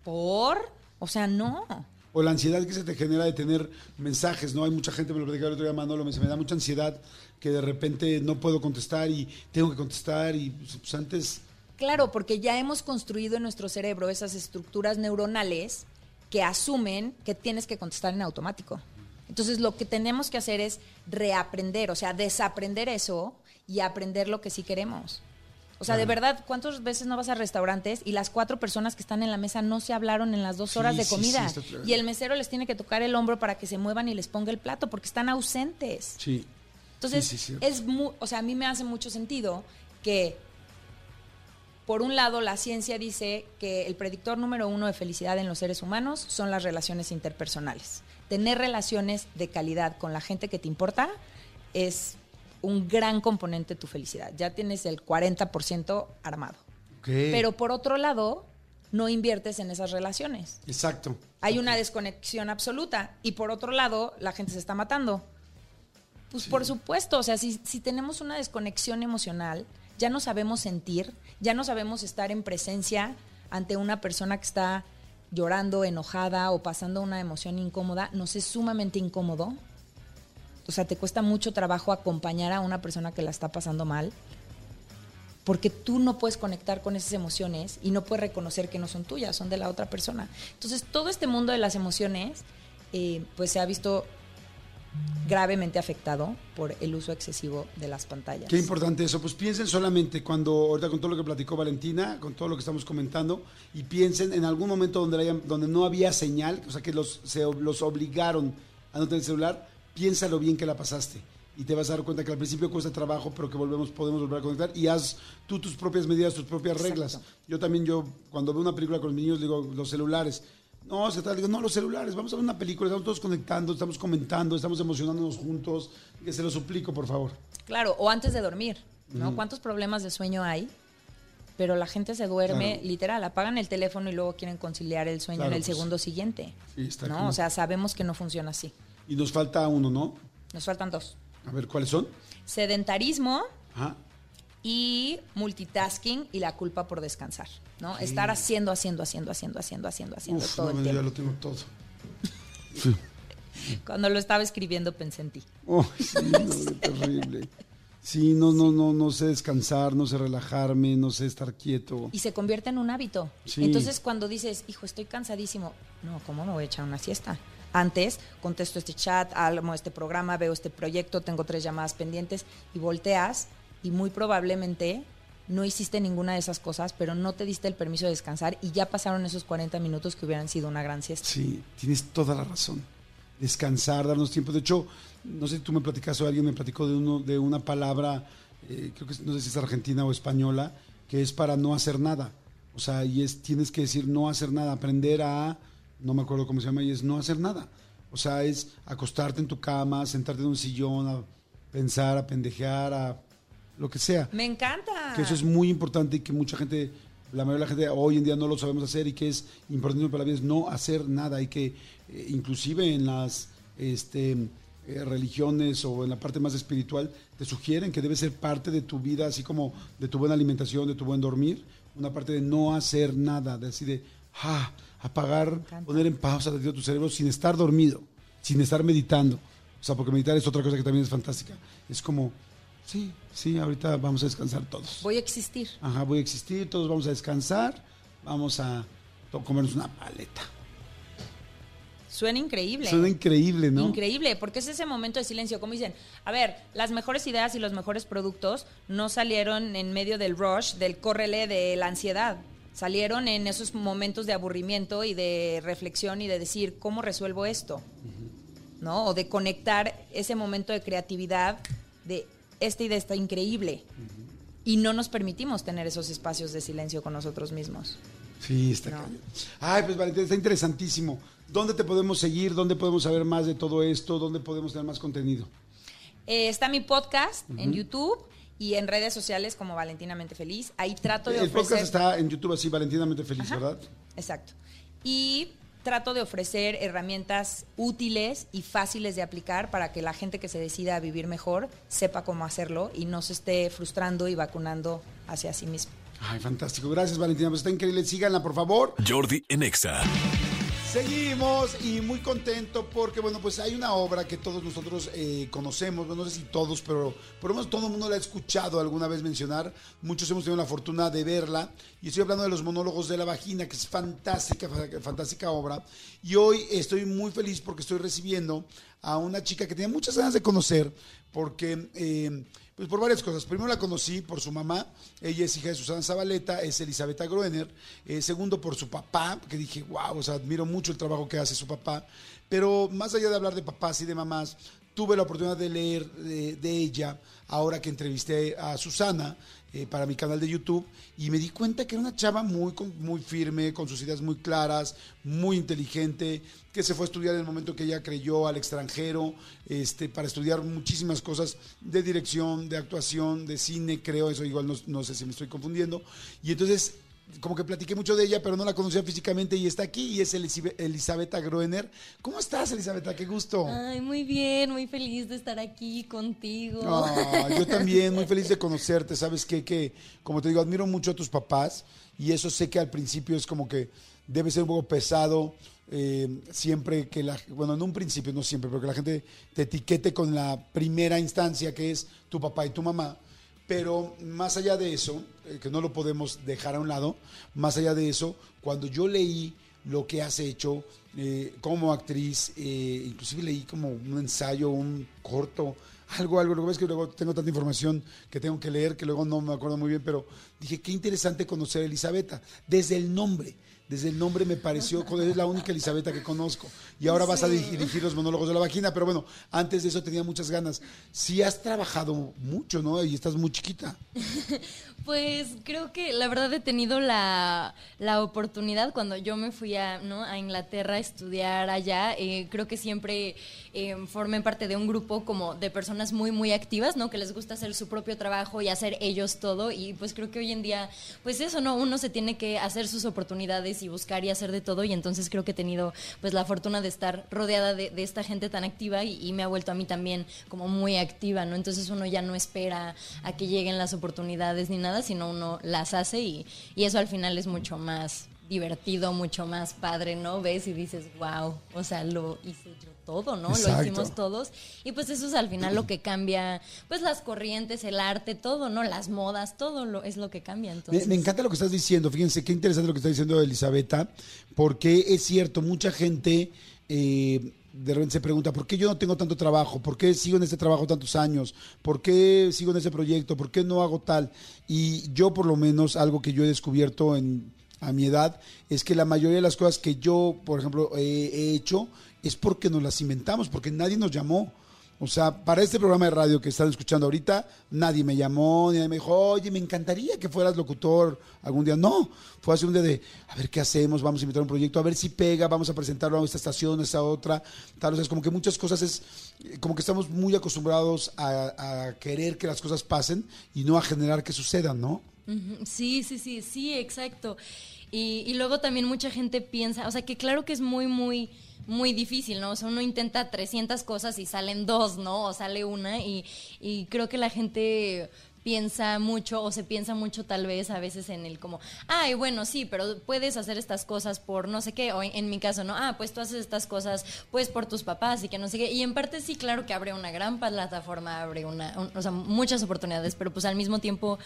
¿Por? O sea, no. O la ansiedad que se te genera de tener mensajes, ¿no? Hay mucha gente, me lo platicaba el otro día Manolo, me dice, me da mucha ansiedad que de repente no puedo contestar y tengo que contestar y pues, antes... Claro, porque ya hemos construido en nuestro cerebro esas estructuras neuronales que asumen que tienes que contestar en automático. Entonces, lo que tenemos que hacer es reaprender, o sea, desaprender eso y aprender lo que sí queremos. O sea, de verdad, ¿cuántas veces no vas a restaurantes y las cuatro personas que están en la mesa no se hablaron en las dos Sí, horas de comida? sí, y el mesero les tiene que tocar el hombro para que se muevan y les ponga el plato porque están ausentes. Sí. Entonces, es mu- o sea, a mí me hace mucho sentido que, por un lado, la ciencia dice que el predictor número uno de felicidad en los seres humanos son las relaciones interpersonales. Tener relaciones de calidad con la gente que te importa es un gran componente de tu felicidad. Ya tienes el 40% armado. Pero por otro lado, no inviertes en esas relaciones Exacto. hay una desconexión absoluta y por otro lado la gente se está matando. Pues por supuesto, o sea, si, si tenemos una desconexión emocional, ya no sabemos sentir, ya no sabemos estar en presencia ante una persona que está llorando, enojada o pasando una emoción incómoda, nos es sumamente incómodo. O sea, te cuesta mucho trabajo acompañar a una persona que la está pasando mal porque tú no puedes conectar con esas emociones y no puedes reconocer que no son tuyas, son de la otra persona. Entonces, todo este mundo de las emociones, eh, pues se ha visto gravemente afectado por el uso excesivo de las pantallas. Qué importante eso. Pues piensen solamente cuando, ahorita con todo lo que platicó Valentina, con todo lo que estamos comentando, y piensen en algún momento donde, hayan- donde no había señal, o sea, que los, se, los obligaron a no tener celular, piénsalo bien que la pasaste. y te vas a dar cuenta que al principio cuesta trabajo, pero que volvemos, podemos volver a conectar y haz tú tus propias medidas, tus propias reglas. Yo también, yo cuando veo una película con los niños, digo, los celulares. No, se trata, digo, no, los celulares, vamos a ver una película, estamos todos conectando, estamos comentando, estamos emocionándonos juntos, que se lo suplico, por favor. Claro, o antes de dormir, ¿no? ¿Cuántos problemas de sueño hay? Pero la gente se duerme, Claro. literal, apagan el teléfono y luego quieren conciliar el sueño Claro, en el pues. segundo siguiente. Sí, está ¿no? O sea, sabemos que no funciona así. Y nos falta uno, ¿no? Nos faltan dos. A ver, ¿cuáles son? Sedentarismo Ajá. Y multitasking y la culpa por descansar, ¿no? Estar haciendo, haciendo, haciendo, haciendo, haciendo, haciendo, haciendo Uf, todo no, el ya tiempo. lo tengo todo. Cuando lo estaba escribiendo pensé en ti. Oh, sí, no, terrible. Sí, no, no, no, no sé descansar, no sé relajarme, no sé estar quieto. Y se convierte en un hábito. Sí. Entonces, cuando dices, hijo, estoy cansadísimo, no, ¿cómo me voy a echar una siesta? Antes contesto este chat, armo este programa, veo este proyecto, tengo tres llamadas pendientes y volteas y muy probablemente no hiciste ninguna de esas cosas, pero no te diste el permiso de descansar y ya pasaron esos 40 minutos que hubieran sido una gran siesta. Sí, tienes toda la razón. Descansar, darnos tiempo. De hecho, no sé si tú me platicas o alguien me platicó de, uno, de una palabra, eh, creo que no sé si es argentina o española, que es para no hacer nada. O sea, y es, tienes que decir no hacer nada, aprender a, no me acuerdo cómo se llama, y es no hacer nada. O sea, es acostarte en tu cama, sentarte en un sillón, a pensar, a pendejear, a lo que sea. Me encanta. Que eso es muy importante y que mucha gente, la mayoría de la gente hoy en día no lo sabemos hacer y que es importante para la vida es no hacer nada y que eh, inclusive en las este, eh, religiones o en la parte más espiritual te sugieren que debe ser parte de tu vida, así como de tu buena alimentación, de tu buen dormir, una parte de no hacer nada, de así de ah, apagar, poner en pausa tantito tu cerebro sin estar dormido, sin estar meditando. O sea, porque meditar es otra cosa que también es fantástica. Es como, sí, sí, ahorita vamos a descansar todos. Voy a existir. Ajá, voy a existir, todos vamos a descansar, vamos a comernos una paleta. Suena increíble. Suena increíble, ¿no? Increíble, porque es ese momento de silencio. Como dicen, a ver, las mejores ideas y los mejores productos no salieron en medio del rush, del córrele, de la ansiedad. Salieron en esos momentos de aburrimiento y de reflexión y de decir, ¿cómo resuelvo esto? ¿No? O de conectar ese momento de creatividad de esta idea está increíble. Y no nos permitimos tener esos espacios de silencio con nosotros mismos. Sí, está No. Ay, pues Valentín, está interesantísimo. ¿Dónde te podemos seguir? ¿Dónde podemos saber más de todo esto? ¿Dónde podemos tener más contenido? Eh, está mi podcast en YouTube y en redes sociales como Valentinamente Feliz. Ahí trato de El ofrecer... podcast está en YouTube así, Valentinamente Feliz, Ajá. ¿verdad? Exacto. Y trato de ofrecer herramientas útiles y fáciles de aplicar para que la gente que se decida a vivir mejor sepa cómo hacerlo y no se esté frustrando y vacunando hacia sí mismo. Ay, fantástico. Gracias, Valentina. Pues está increíble. Síganla, por favor. Jordi en Exa. Seguimos y muy contento porque, bueno, pues hay una obra que todos nosotros eh, conocemos, bueno, no sé si todos, pero por lo menos todo el mundo la ha escuchado alguna vez mencionar. Muchos hemos tenido la fortuna de verla y estoy hablando de los monólogos de la vagina, que es fantástica, fa- fantástica obra. Y hoy estoy muy feliz porque estoy recibiendo a una chica que tenía muchas ganas de conocer porque... eh, pues por varias cosas. Primero la conocí por su mamá, ella es hija de Susana Zabaleta, es Elizabeth Groener. Eh, segundo por su papá, que dije, wow, o sea, admiro mucho el trabajo que hace su papá. Pero más allá de hablar de papás y de mamás, tuve la oportunidad de leer de, de ella ahora que entrevisté a Susana eh, para mi canal de YouTube y me di cuenta que era una chava muy, muy firme, con sus ideas muy claras, muy inteligente, que se fue a estudiar en el momento que ella creyó al extranjero, este, para estudiar muchísimas cosas de dirección, de actuación, de cine, creo, eso igual no, no sé si me estoy confundiendo. Y entonces como que platiqué mucho de ella, pero no la conocía físicamente y está aquí y es Elisabetta Groener. ¿Cómo estás, Elisabetta? Qué gusto. Ay, muy bien, muy feliz de estar aquí contigo. Ah, yo también, muy feliz de conocerte. Sabes qué? que, como te digo, admiro mucho a tus papás y eso sé que al principio es como que debe ser un poco pesado. eh, siempre que la, bueno, en un principio, no siempre, pero que la gente te etiquete con la primera instancia que es tu papá y tu mamá. Pero más allá de eso, eh, que no lo podemos dejar a un lado, más allá de eso, cuando yo leí lo que has hecho eh, como actriz, eh, inclusive leí como un ensayo, un corto, algo, algo, lo que pasa es que luego tengo tanta información que tengo que leer que luego no me acuerdo muy bien, pero dije, qué interesante conocer a Elisabetta, desde el nombre. Desde el nombre me pareció, es la única Elizabeta que conozco. Y ahora vas a di- dirigir los monólogos de la vagina, pero bueno, antes de eso tenía muchas ganas. Sí has trabajado mucho, ¿no? Y estás muy chiquita. Pues creo que la verdad he tenido la, la oportunidad cuando yo me fui a, ¿no? a Inglaterra a estudiar allá. eh, creo que siempre eh, parte de un grupo como de personas muy, muy activas, ¿no? Que les gusta hacer su propio trabajo y hacer ellos todo. Y pues creo que hoy en día, pues eso, ¿no? Uno se tiene que hacer sus oportunidades y buscar y hacer de todo. Y entonces creo que he tenido pues la fortuna de estar rodeada de, de esta gente tan activa y, y me ha vuelto a mí también como muy activa, ¿no? Entonces uno ya no espera a que lleguen las oportunidades ni nada, sino uno las hace y, y eso al final es mucho más divertido, mucho más padre, ¿no? Ves y dices, wow, o sea, lo hice yo todo, ¿no? Exacto. Lo hicimos todos. Y pues eso es al final lo que cambia, pues las corrientes, el arte, todo, ¿no? Las modas, todo lo, es lo que cambia. Me, Entonces, me encanta lo que estás diciendo. Fíjense qué interesante lo que está diciendo Elizabeta, porque es cierto, mucha gente eh, de repente se pregunta, ¿por qué yo no tengo tanto trabajo? ¿Por qué sigo en este trabajo tantos años? ¿Por qué sigo en ese proyecto? ¿Por qué no hago tal? Y yo por lo menos algo que yo he descubierto en, a mi edad es que la mayoría de las cosas que yo, por ejemplo, he- he hecho es porque nos las inventamos, porque nadie nos llamó. O sea, para este programa de radio que están escuchando ahorita, nadie me llamó, nadie me dijo, oye, me encantaría que fueras locutor algún día. No, fue hace un día de, a ver qué hacemos, vamos a invitar un proyecto, a ver si pega, vamos a presentarlo a esta estación, a esta otra, tal. O sea, es como que muchas cosas es, como que estamos muy acostumbrados a, querer que las cosas pasen y no a generar que sucedan, ¿no? Sí, sí, sí, sí, exacto. Y, y luego también mucha gente piensa, o sea, que claro que es muy, muy, muy difícil, ¿no? O sea, uno intenta 300 cosas y salen dos, ¿no? O sale una y, y creo que la gente piensa mucho o se piensa mucho tal vez a veces en el como, ay, bueno, sí, pero puedes hacer estas cosas por no sé qué, o en, en mi caso, ¿no? Ah, pues tú haces estas cosas pues por tus papás y que no sé qué. Y en parte sí, claro que abre una gran plataforma, abre una, un- o sea, muchas oportunidades, pero pues al mismo tiempo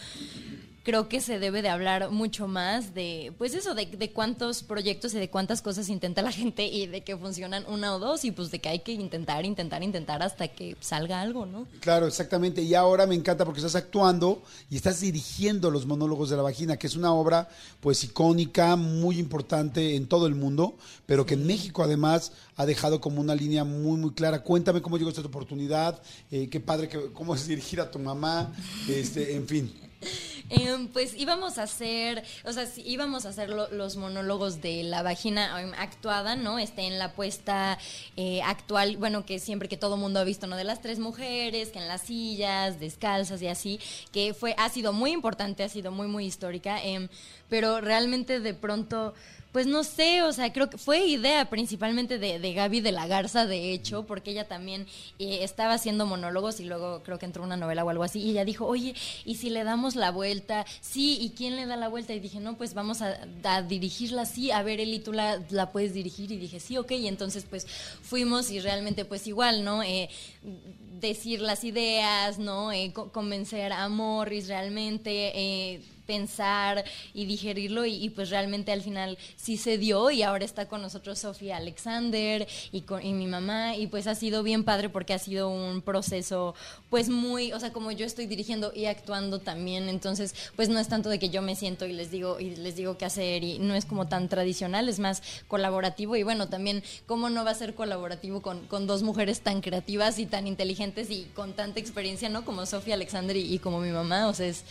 creo que se debe de hablar mucho más de, pues eso, de, de cuántos proyectos y de cuántas cosas intenta la gente y de que funcionan una o dos y pues de que hay que intentar, intentar, intentar hasta que salga algo, ¿no? Claro, exactamente. Y ahora me encanta porque estás actuando y estás dirigiendo los monólogos de la vagina, que es una obra pues icónica, muy importante en todo el mundo, pero que en México además ha dejado como una línea muy, muy clara. Cuéntame cómo llegó esta oportunidad, eh, qué padre, que, cómo es dirigir a tu mamá, este, en fin. Em, pues íbamos a hacer, o sea, sí, íbamos a hacer lo- los monólogos de la vagina em, actuada, ¿no? Este, en la puesta eh, actual, bueno, que siempre que todo mundo ha visto, ¿no? De las tres mujeres, que en las sillas, descalzas y así, que fue, ha sido muy importante, ha sido muy, muy histórica, em, pero realmente de pronto... Pues no sé, o sea, creo que fue idea principalmente de, de Gaby de la Garza, de hecho, porque ella también eh, estaba haciendo monólogos y luego creo que entró una novela o algo así, y ella dijo, oye, ¿y si le damos la vuelta? Sí, ¿y quién le da la vuelta? Y dije, no, pues vamos a, dirigirla así, a ver, Eli, tú la, la puedes dirigir, y dije, sí, ok, y entonces pues fuimos y realmente pues igual, ¿no? Eh, decir las ideas, ¿no? Eh, co- convencer a Morris realmente, eh, pensar y digerirlo y, pues realmente al final sí se dio y ahora está con nosotros Sofía Alexander y, con, y mi mamá y pues ha sido bien padre porque ha sido un proceso pues muy, o sea, como yo estoy dirigiendo y actuando también, entonces pues no es tanto de que yo me siento y les digo y les digo qué hacer y no es como tan tradicional, es más colaborativo y bueno, también cómo no va a ser colaborativo con, con dos mujeres tan creativas y tan inteligentes y con tanta experiencia, ¿no? Como Sofía Alexander y, y como mi mamá, o sea, es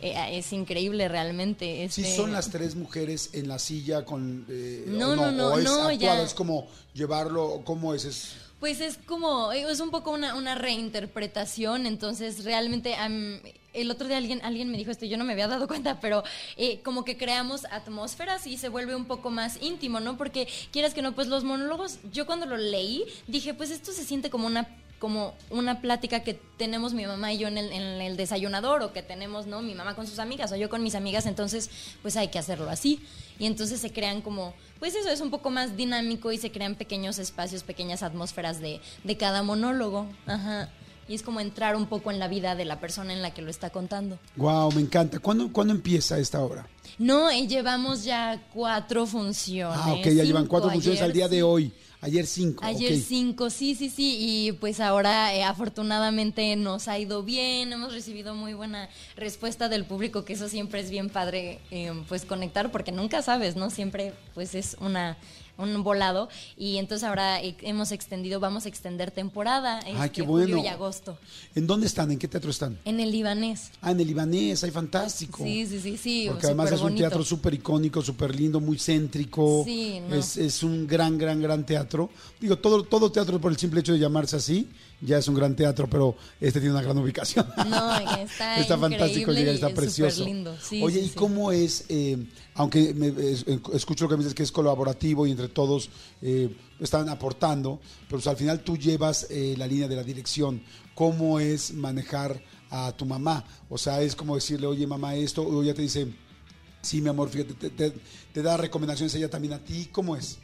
eh, es increíble realmente. Sí, son las tres mujeres en la silla con... eh, No, o no, no, o es no, ya. es como llevarlo, ¿cómo es? es Pues es como, es un poco una, una reinterpretación, entonces realmente am, el otro día alguien, alguien me dijo esto, yo no me había dado cuenta, pero eh, como que creamos atmósferas y se vuelve un poco más íntimo, ¿no? Porque quieras que no, pues los monólogos, yo cuando lo leí dije, pues esto se siente como una como una plática que tenemos mi mamá y yo en el, en el desayunador o que tenemos, ¿no? Mi mamá con sus amigas o yo con mis amigas, entonces pues hay que hacerlo así. Y entonces se crean como, pues eso es un poco más dinámico y se crean pequeños espacios, pequeñas atmósferas de, de cada monólogo. Ajá. Y es como entrar un poco en la vida de la persona en la que lo está contando. Wow, me encanta. ¿Cuándo, ¿Cuándo empieza esta obra? No, y llevamos ya cuatro funciones. Ah, ok, ya llevan cuatro funciones al día de hoy. Ayer 5. Ayer cinco, sí, sí, sí. Y pues ahora eh, afortunadamente nos ha ido bien, hemos recibido muy buena respuesta del público, que eso siempre es bien padre, eh, pues conectar, porque nunca sabes, ¿no? Siempre pues es una un volado y entonces ahora hemos extendido, vamos a extender temporada Ay, este, bueno. julio y agosto ¿En dónde están? ¿En qué teatro están? en el libanés. Ah, en el Libanés, ay, fantástico. Sí, sí, sí, sí. Porque además es un teatro súper icónico, súper lindo, muy céntrico. Sí, no. es, es un gran, gran, gran teatro. Digo, todo, todo teatro por el simple hecho de llamarse así, ya es un gran teatro, pero este tiene una gran ubicación. No, está fantástico increíble llegar, está es precioso. Sí, Oye, sí, ¿y sí. cómo es, eh, aunque me- es- escucho lo que me dices que es colaborativo y entre todos eh, están aportando, pero pues, al final tú llevas eh, la línea de la dirección. ¿Cómo es manejar a tu mamá? O sea, es como decirle, oye, mamá, esto, o ella te dice, sí, mi amor, fíjate, te, te- te da recomendaciones ella también a ti. ¿Cómo es?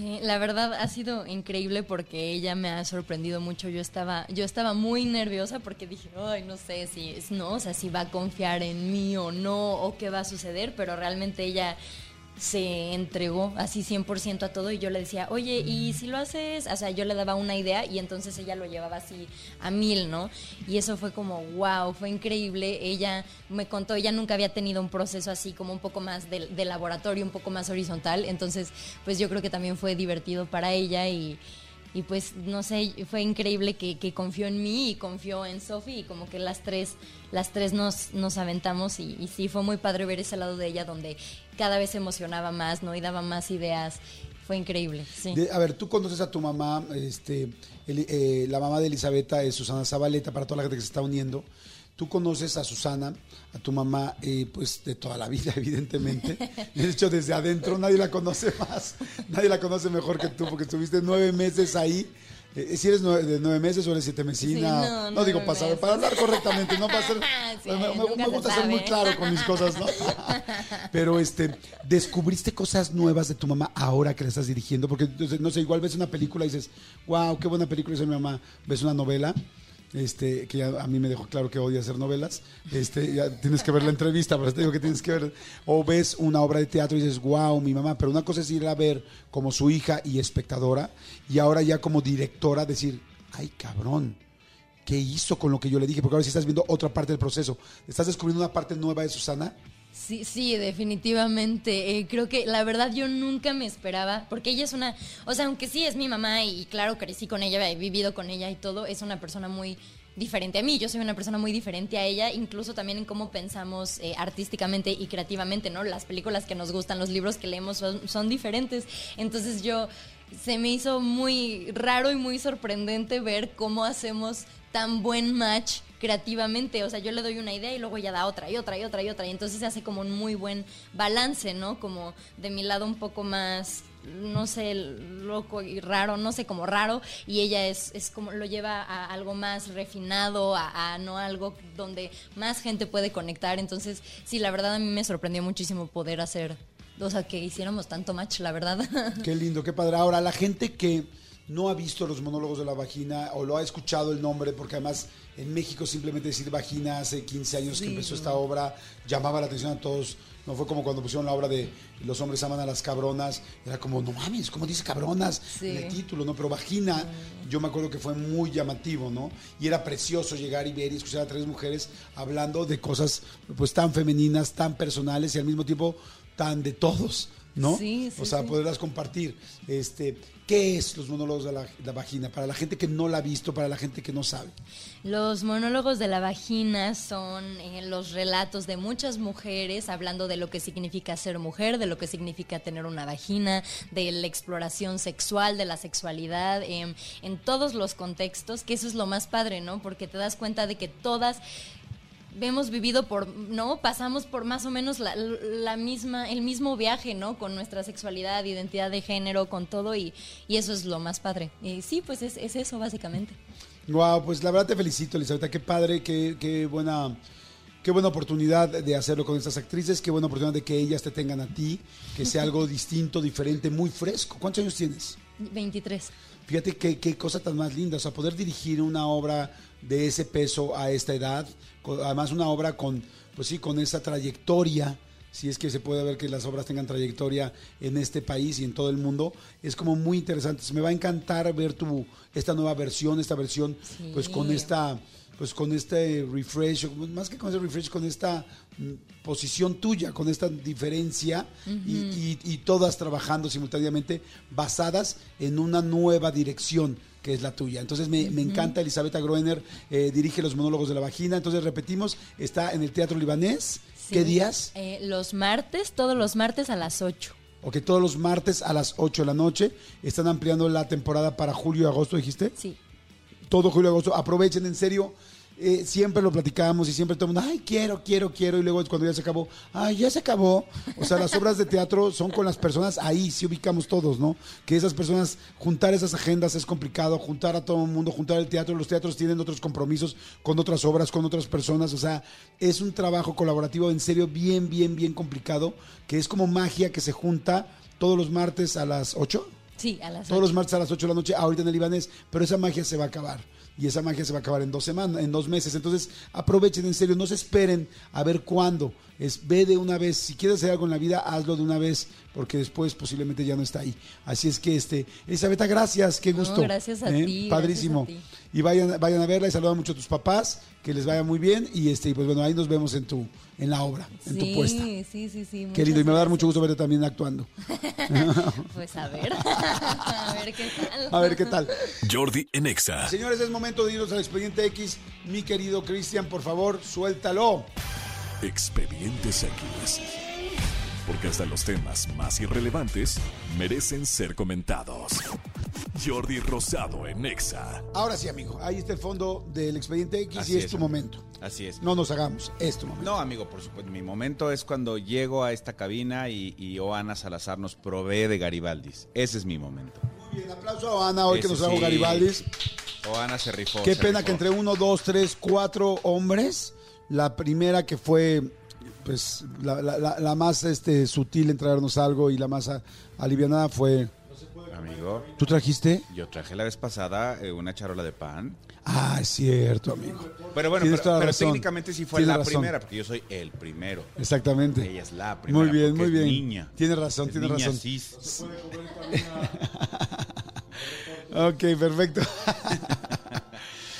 Eh, la verdad ha sido increíble porque ella me ha sorprendido mucho. Yo estaba, yo estaba muy nerviosa porque dije, ay, no sé si no, o sea, si va a confiar en mí o no, o qué va a suceder, pero realmente ella se entregó así 100% a todo y yo le decía, oye, ¿y si lo haces? O sea, yo le daba una idea y entonces ella lo llevaba así a mil, ¿no? Y eso fue como, wow, fue increíble. Ella me contó, ella nunca había tenido un proceso así como un poco más de, de laboratorio, un poco más horizontal. Entonces, pues yo creo que también fue divertido para ella y... Y pues, no sé, fue increíble que, que confió en mí y confió en Sophie y como que las tres, las tres nos, nos aventamos y, sí, fue muy padre ver ese lado de ella donde cada vez se emocionaba más, ¿no? Y daba más ideas. Fue increíble, a ver, tú conoces a tu mamá, este, el- eh, la mamá de Elisabetta es Susana Zabaleta, para toda la gente que se está uniendo. Tú conoces a Susana, a tu mamá, eh, pues de toda la vida, evidentemente. De hecho, desde adentro nadie la conoce más, nadie la conoce mejor que tú, porque estuviste nueve meses ahí. Eh, si eres nueve, de nueve meses o eres siete mesina, Sí, no, no, digo para, saber, para hablar correctamente, no para ser, Sí, me, se gusta ser muy claro con mis cosas, ¿no? Pero este, descubriste cosas nuevas de tu mamá ahora que la estás dirigiendo, porque no sé, igual ves una película y dices, wow, qué buena película hizo mi mamá. Ves una novela, este, que ya a mí me dejó claro que odia hacer novelas. Este, ya tienes que ver la entrevista, pero te digo que tienes que ver. O ves una obra de teatro y dices, wow, mi mamá. Pero una cosa es ir a ver como su hija y espectadora, y ahora ya como directora decir, ay, cabrón. ¿Qué hizo con lo que yo le dije? Porque ahora sí estás viendo otra parte del proceso. ¿Estás descubriendo una parte nueva de Susana? Sí, sí, definitivamente. Eh, creo que la verdad yo nunca me esperaba, porque ella es una, o sea, aunque sí es mi mamá y claro crecí con ella, he vivido con ella y todo, es una persona muy diferente a mí. Yo soy una persona muy diferente a ella, incluso también en cómo pensamos eh, artísticamente y creativamente, ¿no? Las películas que nos gustan, los libros que leemos son diferentes. Entonces yo se me hizo muy raro y muy sorprendente ver cómo hacemos tan buen match creativamente. O sea, yo le doy una idea y luego ella da otra y otra y otra y otra. Y entonces se hace como un muy buen balance, ¿no? Como de mi lado un poco más, no sé, loco y raro, no sé, como raro. Y ella es, es como lo lleva a algo más refinado, a, a no algo donde más gente puede conectar. Entonces, sí, la verdad a mí me sorprendió muchísimo poder hacer. O sea, que hiciéramos tanto match, la verdad. Qué lindo, qué padre. Ahora, la gente que no ha visto los monólogos de la vagina o lo ha escuchado el nombre, porque además en México simplemente decir vagina hace 15 años que empezó esta obra llamaba la atención a todos. No fue como cuando pusieron la obra de Los hombres aman a las cabronas. Era como, no mames, ¿cómo dice cabronas? Sí. En el título, ¿no? Pero vagina, yo me acuerdo que fue muy llamativo, ¿no? Y era precioso llegar y ver y escuchar a tres mujeres hablando de cosas pues tan femeninas, tan personales y al mismo tiempo tan de todos, ¿no? Sí, sí, o sea, sí. poderlas compartir. Este, ¿Qué es los monólogos de la, la vagina? Para la gente que no la ha visto, para la gente que no sabe. Los monólogos de la vagina son eh, los relatos de muchas mujeres hablando de lo que significa ser mujer, de lo que significa tener una vagina, de la exploración sexual, de la sexualidad, em, en todos los contextos, que eso es lo más padre, ¿no? Porque te das cuenta de que todas hemos vivido por, ¿no? Pasamos por más o menos la, la misma, el mismo viaje, ¿no? Con nuestra sexualidad, identidad de género, con todo y, y eso es lo más padre. Y sí, pues es, es eso básicamente. Wow, pues la verdad te felicito, Elizabeth. Qué padre, qué, qué buena. Qué buena oportunidad de hacerlo con estas actrices, qué buena oportunidad de que ellas te tengan a ti, que sea algo distinto, diferente, muy fresco. ¿Cuántos años tienes? 23. Fíjate qué, qué cosa tan más linda, o sea, poder dirigir una obra de ese peso a esta edad, además una obra con, pues sí, con esa trayectoria, si es que se puede ver que las obras tengan trayectoria en este país y en todo el mundo. Es como muy interesante. Me va a encantar ver tu esta nueva versión, esta versión Sí. pues con esta pues con este refresh, más que con ese refresh, con esta mm, posición tuya, con esta diferencia y, y- y todas trabajando simultáneamente basadas en una nueva dirección que es la tuya. Entonces me, me encanta, Elisabetta Groener eh, dirige los monólogos de la vagina. Entonces repetimos, está en el Teatro Libanés. ¿Qué días? Eh, los martes, todos los martes a las 8. Ok, todos los martes a las 8 de la noche. Están ampliando la temporada para julio y agosto, dijiste. Sí. todo julio y agosto. Aprovechen, en serio. Eh, siempre lo platicamos y siempre todo el mundo, ay, quiero, quiero, quiero. Y luego cuando ya se acabó, ay, ya se acabó. O sea, las obras de teatro son con las personas ahí, sí ubicamos todos, ¿no? Que esas personas, juntar esas agendas es complicado, juntar a todo el mundo, juntar el teatro. Los teatros tienen otros compromisos con otras obras, con otras personas. O sea, es un trabajo colaborativo en serio bien, bien, bien complicado, que es como magia que se junta todos los martes a las 8. Sí, a las Todos 8. los martes a las 8 de la noche, ahorita en el Libanés, pero esa magia se va a acabar. Y esa magia se va a acabar en dos semanas, en dos meses. Entonces, aprovechen en serio, no se esperen a ver cuándo. Es ve de una vez. Si quieres hacer algo en la vida, hazlo de una vez, porque después posiblemente ya no está ahí. Así es que, este, Elisabetta, gracias, qué No, gusto. gracias a ¿eh? ti, Padrísimo. gracias a ti. Y vayan, vayan a verla y saludan mucho a tus papás, que les vaya muy bien. Y este, y pues bueno, ahí nos vemos en tu, en la obra, en tu puesta. Sí, sí, sí, sí. Qué lindo, y me va a dar mucho gusto verte también actuando. Pues a ver. a ver qué tal. A ver qué tal. Jordi en Exa. Señores, es momento de irnos al expediente X. Mi querido Cristian, por favor, suéltalo. Expedientes X. Porque hasta los temas más irrelevantes merecen ser comentados. Jordi Rosado en Exa. Ahora sí, amigo, ahí está el fondo del expediente X Así y es, es, tu amigo. momento. Así es. No nos hagamos, es tu momento. No, amigo, por supuesto. Mi momento es cuando llego a esta cabina y, y Oana Salazar nos provee de Garibaldis. Ese es mi momento. Muy bien, aplauso a Ana hoy que nos trajo sí. Garibaldi. Oana se rifó. Qué se pena rifó. que entre uno, dos, tres, cuatro hombres, la primera que fue pues la, la- más este, sutil en traernos algo y la más a- alivianada fue... Amigo, ¿Tú trajiste? yo traje la vez pasada eh, una charola de pan. Ah, es cierto, amigo. Pero bueno, Tienes pero, técnicamente sí fue Tienes la razón. primera, porque yo soy el primero. Exactamente. Ella es la primera. Muy bien, muy es bien. Niña. Tiene razón, Es tiene niña razón. cis. Ok, perfecto.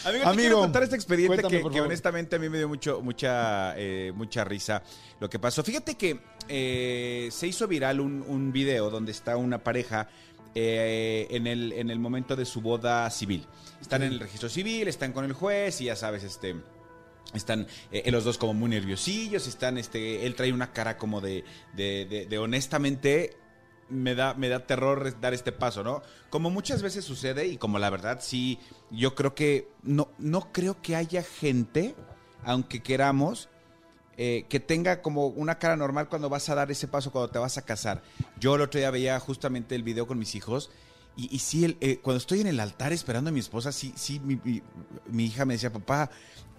Amigo, te Amigo, quiero contar este expediente que, honestamente a mí me dio mucho, mucha, eh, mucha risa lo que pasó. Fíjate que eh, se hizo viral un, un video donde está una pareja eh, en, el, en el momento de su boda civil. Están en el registro civil, están con el juez y ya sabes, este... Están eh, los dos como muy nerviosillos, están, este, él trae una cara como de, de, de- de honestamente me da, me da terror dar este paso, ¿no? Como muchas veces sucede y como la verdad sí, yo creo que no, no creo que haya gente, aunque queramos, eh, que tenga como una cara normal cuando vas a dar ese paso, cuando te vas a casar. Yo el otro día veía justamente el video con mis hijos y, y sí, el- eh, cuando estoy en el altar esperando a mi esposa, sí, sí, mi, mi- mi hija me decía, papá,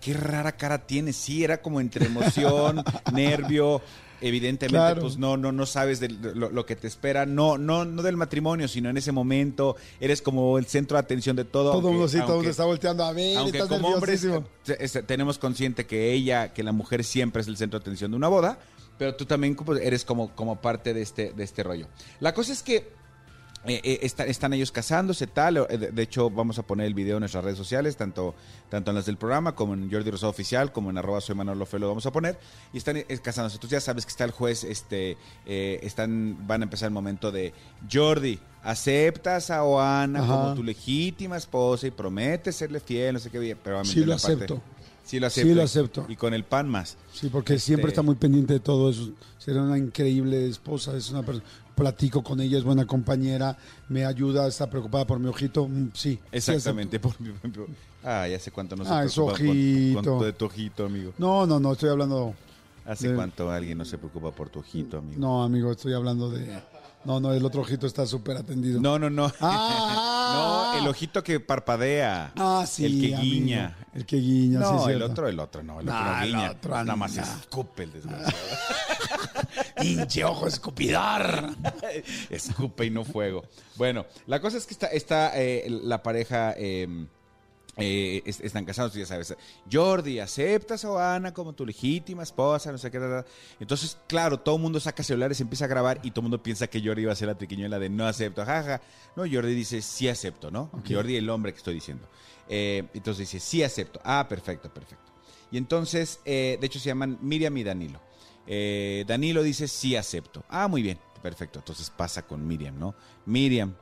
qué rara cara tienes. Sí, era como entre emoción, nervio. Evidentemente, Claro. pues no, no, no sabes de lo, lo que te espera, no, no, no del matrimonio, sino en ese momento. Eres como el centro de atención de todo. todo el mundo aunque- sí, todo mundo está volteando a ver, aunque estás como hombres eh, tenemos consciente que ella, que la mujer siempre es el centro de atención de una boda, pero tú también como- eres como, como parte de este, de este rollo. La cosa es que eh, eh, está- están ellos casándose, tal. eh, De, de hecho, vamos a poner el video en nuestras redes sociales, tanto, tanto en las del programa como en Jordi Rosado Oficial, como en arroba soy Manolo Fe, lo vamos a poner. Y están eh, casándose. Entonces ya sabes que está el juez, este, están, van a empezar el momento de Jordi. ¿Aceptas a Oana Ajá. como tu legítima esposa y prometes serle fiel? No sé qué, pero Sí lo la parte- acepto. Sí lo acepto. Sí lo y- acepto. Y con el pan más. Sí, porque Este- siempre está muy pendiente de todo eso. Sería una increíble esposa, es una persona, platico con ella, es buena compañera, me ayuda, está preocupada por mi ojito. Mm, Sí, sí Exactamente. por mi- ah, ya sé cuánto no se Ah, preocupa con- ojito. con- de tu ojito, amigo. No, no, no, estoy hablando. ¿Hace de- cuánto alguien no se preocupa por tu ojito, amigo? No, amigo, estoy hablando de. No, no, el otro ojito está súper atendido. No, no, no. Ah. no, el ojito que parpadea. Ah, sí. El que amigo. guiña. El que guiña, sí, No, el otro, el otro, no, el otro No, no el guiña. otro, Nada más no. escupe el desgraciado. Hinche ojo escupidor. Escupe y no fuego. Bueno, la cosa es que está, está eh, la pareja eh, eh, es- están casados, ya sabes. Jordi, ¿aceptas a Ana como tu legítima esposa? No sé qué. da, da. Entonces, claro, todo el mundo saca celulares, empieza a grabar y todo el mundo piensa que Jordi va a ser la triquiñuela de no acepto, jaja. No, Jordi dice sí acepto, ¿no? Jordi, el hombre que estoy diciendo. Eh, entonces dice sí acepto. Ah, perfecto, perfecto. Y entonces, eh, de hecho, se llaman Miriam y Danilo. Eh, Danilo dice sí acepto. Ah, muy bien, perfecto. Entonces pasa con Miriam, ¿no? Miriam,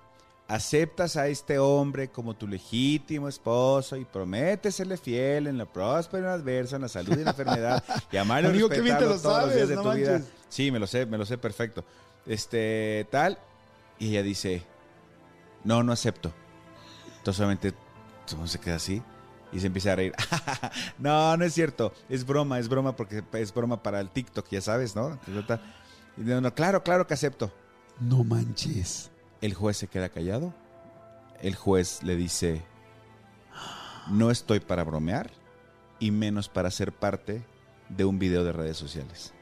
aceptas a este hombre como tu legítimo esposo y prometes serle fiel en lo próspero y en lo adverso, en la salud y en la enfermedad, y amarlo Amigo, bien te lo sabes, de no tu vida. manches. Sí, me lo sé, me lo sé perfecto. Este, tal, y ella dice, no, no acepto. Entonces solamente todo se queda así y se empieza a reír. no, no es cierto, es broma, es broma porque es broma para el TikTok, ya sabes, ¿no? Y no, claro, claro que acepto. No manches. El juez se queda callado. El juez le dice, no estoy para bromear y menos para ser parte de un video de redes sociales.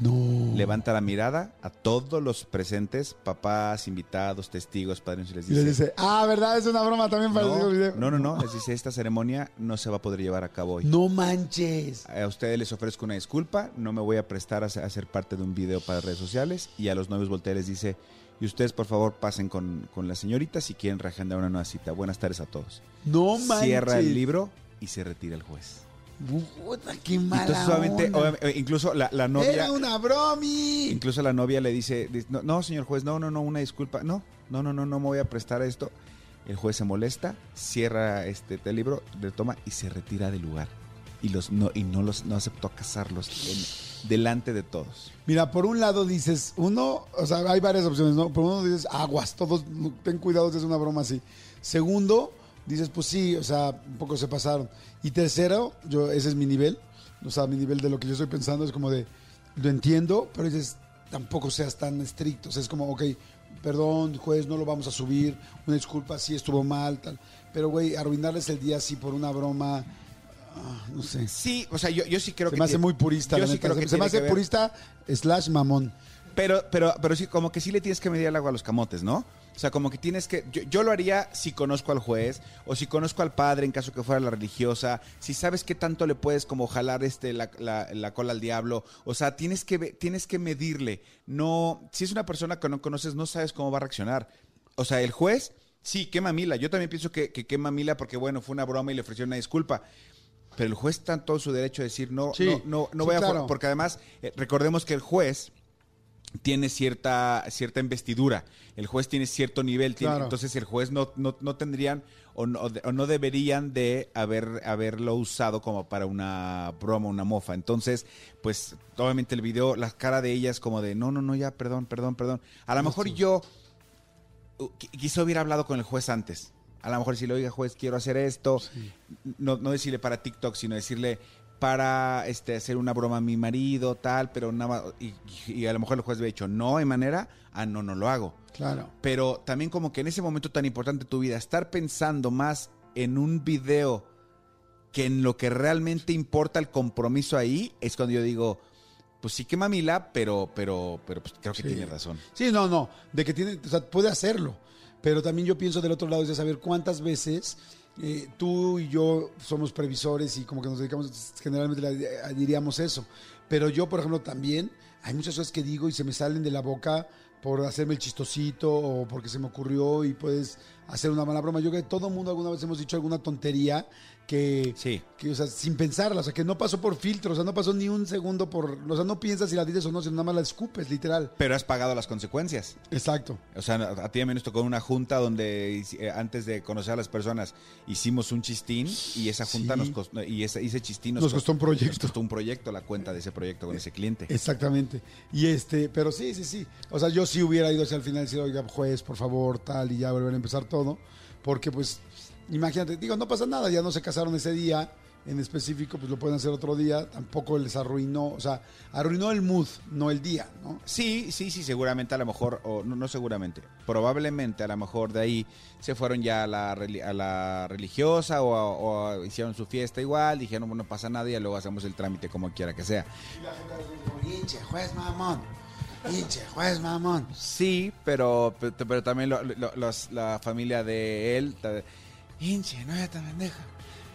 No. Levanta la mirada a todos los presentes, papás, invitados, testigos, padres, y les Y dice, ah, ¿verdad? Es una broma también para no, el video. no, no, no, les dice, esta ceremonia no se va a poder llevar a cabo hoy. No manches. A ustedes les ofrezco una disculpa, no me voy a prestar a, ser- parte de un video para redes sociales. Y a los novios voltea les dice, y ustedes por favor pasen con, con la señorita si quieren reagendar una nueva cita. Buenas tardes a todos. No manches. Cierra el libro y se retira el juez. Puta, qué mala Entonces solamente, onda. obviamente, eh, incluso la, la novia... Era una bromi. Incluso la novia le dice, no, no, señor juez, no, no, no, una disculpa, no, no, no, no, no me voy a prestar a esto. El juez se molesta, cierra este, el libro, retoma y se retira del lugar. Y los no, y no los no aceptó casarlos en- delante de todos. Mira, por un lado dices, uno, o sea, hay varias opciones, ¿no? Por uno dices, aguas, todos, ten cuidado, es una broma así. Segundo, dices, pues sí, o sea, un poco se pasaron. Y tercero, yo, ese es mi nivel, o sea, mi nivel de lo que yo estoy pensando es como de, lo entiendo, pero dices, tampoco seas tan estricto, o sea, es como, ok, perdón, juez, no lo vamos a subir, una disculpa, sí estuvo mal, tal. Pero, güey, arruinarles el día así por una broma, ah, no sé. Sí, o sea, yo, yo sí creo Se que... me hace muy purista, Yo la sí neta. creo que Se me tiene hace que ver- purista slash mamón. Pero, pero, pero sí, como que sí le tienes que medir el agua a los camotes, ¿no? O sea, como que tienes que. Yo, yo lo haría si conozco al juez, o si conozco al padre en caso que fuera la religiosa, si sabes qué tanto le puedes como jalar este la, la- la cola al diablo. O sea, tienes que tienes que medirle. No, si es una persona que no conoces, no sabes cómo va a reaccionar. O sea, el juez, sí, qué mamila. Yo también pienso que, que qué mamila porque, bueno, fue una broma y le ofrecieron una disculpa. Pero el juez está en todo su derecho de decir no, Sí, no, no, no sí, voy a claro. porque además eh, recordemos que el juez tiene cierta, cierta investidura. El juez tiene cierto nivel. tiene- Claro. entonces el juez no, no, no tendrían o no, o no deberían de haber, haberlo usado como para una broma, una mofa. Entonces, pues obviamente el video, la cara de ella es como de, no, no, no, ya, perdón, perdón, perdón. A lo mejor yo qui- quizá hubiera hablado con el juez antes. A lo mejor si le oiga juez, quiero hacer esto. No, no decirle para TikTok, sino decirle para este hacer una broma a mi marido, tal, pero nada más. Y, y a lo mejor el juez hubiera dicho, no hay manera, ah, no, no lo hago. Claro. Pero también como que en ese momento tan importante de tu vida, estar pensando más en un video que en lo que realmente importa el compromiso ahí, es cuando yo digo, pues sí que mamila, pero, pero, pero pues creo que Sí. tiene razón. Sí, no, no. De que tiene, o sea, puede hacerlo. Pero también yo pienso del otro lado es de saber cuántas veces eh, tú y yo somos previsores y como que nos dedicamos, generalmente diríamos eso. Pero yo, por ejemplo, también hay muchas cosas que digo y se me salen de la boca por hacerme el chistosito o porque se me ocurrió y puedes hacer una mala broma. Yo creo que todo mundo alguna vez hemos dicho alguna tontería que, Sí. que, o sea, sin pensarla, o sea, que no pasó por filtro, o sea, no pasó ni un segundo por, o sea, no piensas si la dices o no, sino nada más la escupes, literal. Pero has pagado las consecuencias. Exacto. O sea, a ti también nos tocó una junta donde eh, antes de conocer a las personas hicimos un chistín y esa junta Sí. nos costó, y ese, ese chistín Nos costó un proyecto. Nos costó un proyecto, la cuenta de ese proyecto con ese cliente. Exactamente. Y este, pero sí, sí, sí. O sea, yo sí hubiera ido hacia el final y decir, oiga, juez, por favor, tal, y ya volver a empezar todo. Porque, pues, imagínate, digo, no pasa nada, ya no se casaron ese día en específico, pues lo pueden hacer otro día. Tampoco les arruinó, o sea, arruinó el mood, no el día, ¿no? Sí, sí, sí, seguramente a lo mejor, o no, no seguramente, probablemente a lo mejor de ahí se fueron ya a la, a la religiosa o, a- o a- hicieron su fiesta igual, dijeron, bueno, no pasa nada y ya luego hacemos el trámite como quiera que sea. Hinche, juez mamón. Hinche, juez mamón. Sí, pero, pero, pero también lo- lo- los- la familia de él, hinche, no ya tan pendeja.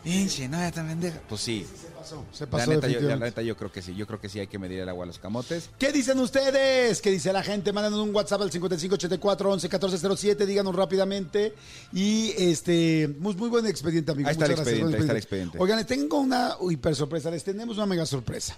Hinche, no ya tan pendeja. Pues sí. Se pasó, se La pasó neta, yo, la neta, yo creo que sí. Yo creo que sí hay que medir el agua a los camotes. ¿Qué dicen ustedes? ¿Qué dice la gente? Mándanos un WhatsApp al 5584 11 1407, díganos rápidamente. Y este, muy, muy buen expediente, amigo. Ahí está el Muchas gracias, expediente, buen ahí está el expediente. Oigan, les tengo una hiper sorpresa, les tenemos una mega sorpresa.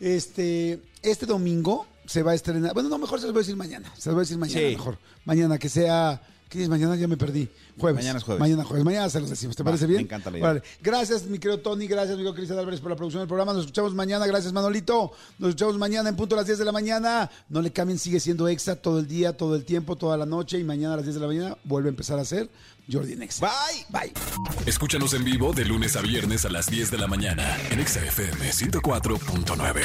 Este, este domingo se va a estrenar, bueno, no, mejor se los voy a decir mañana, se los voy a decir mañana Sí. mejor. Mañana, que sea, ¿qué es mañana? Ya me perdí. Jueves. Mañana es jueves. Mañana jueves, mañana se los decimos, ¿te Va, parece bien? me encanta la idea. Órale. Gracias, mi querido Tony, gracias, mi querido Cristian Álvarez por la producción del programa. Nos escuchamos mañana, gracias Manolito. Nos escuchamos mañana en punto a las 10 de la mañana. No le cambien, sigue siendo Exa todo el día, todo el tiempo, toda la noche y mañana a las 10 de la mañana vuelve a empezar a ser Jordi en Exa. Bye. Bye. Escúchanos en vivo de lunes a viernes a las 10 de la mañana en Exa FM 104.9.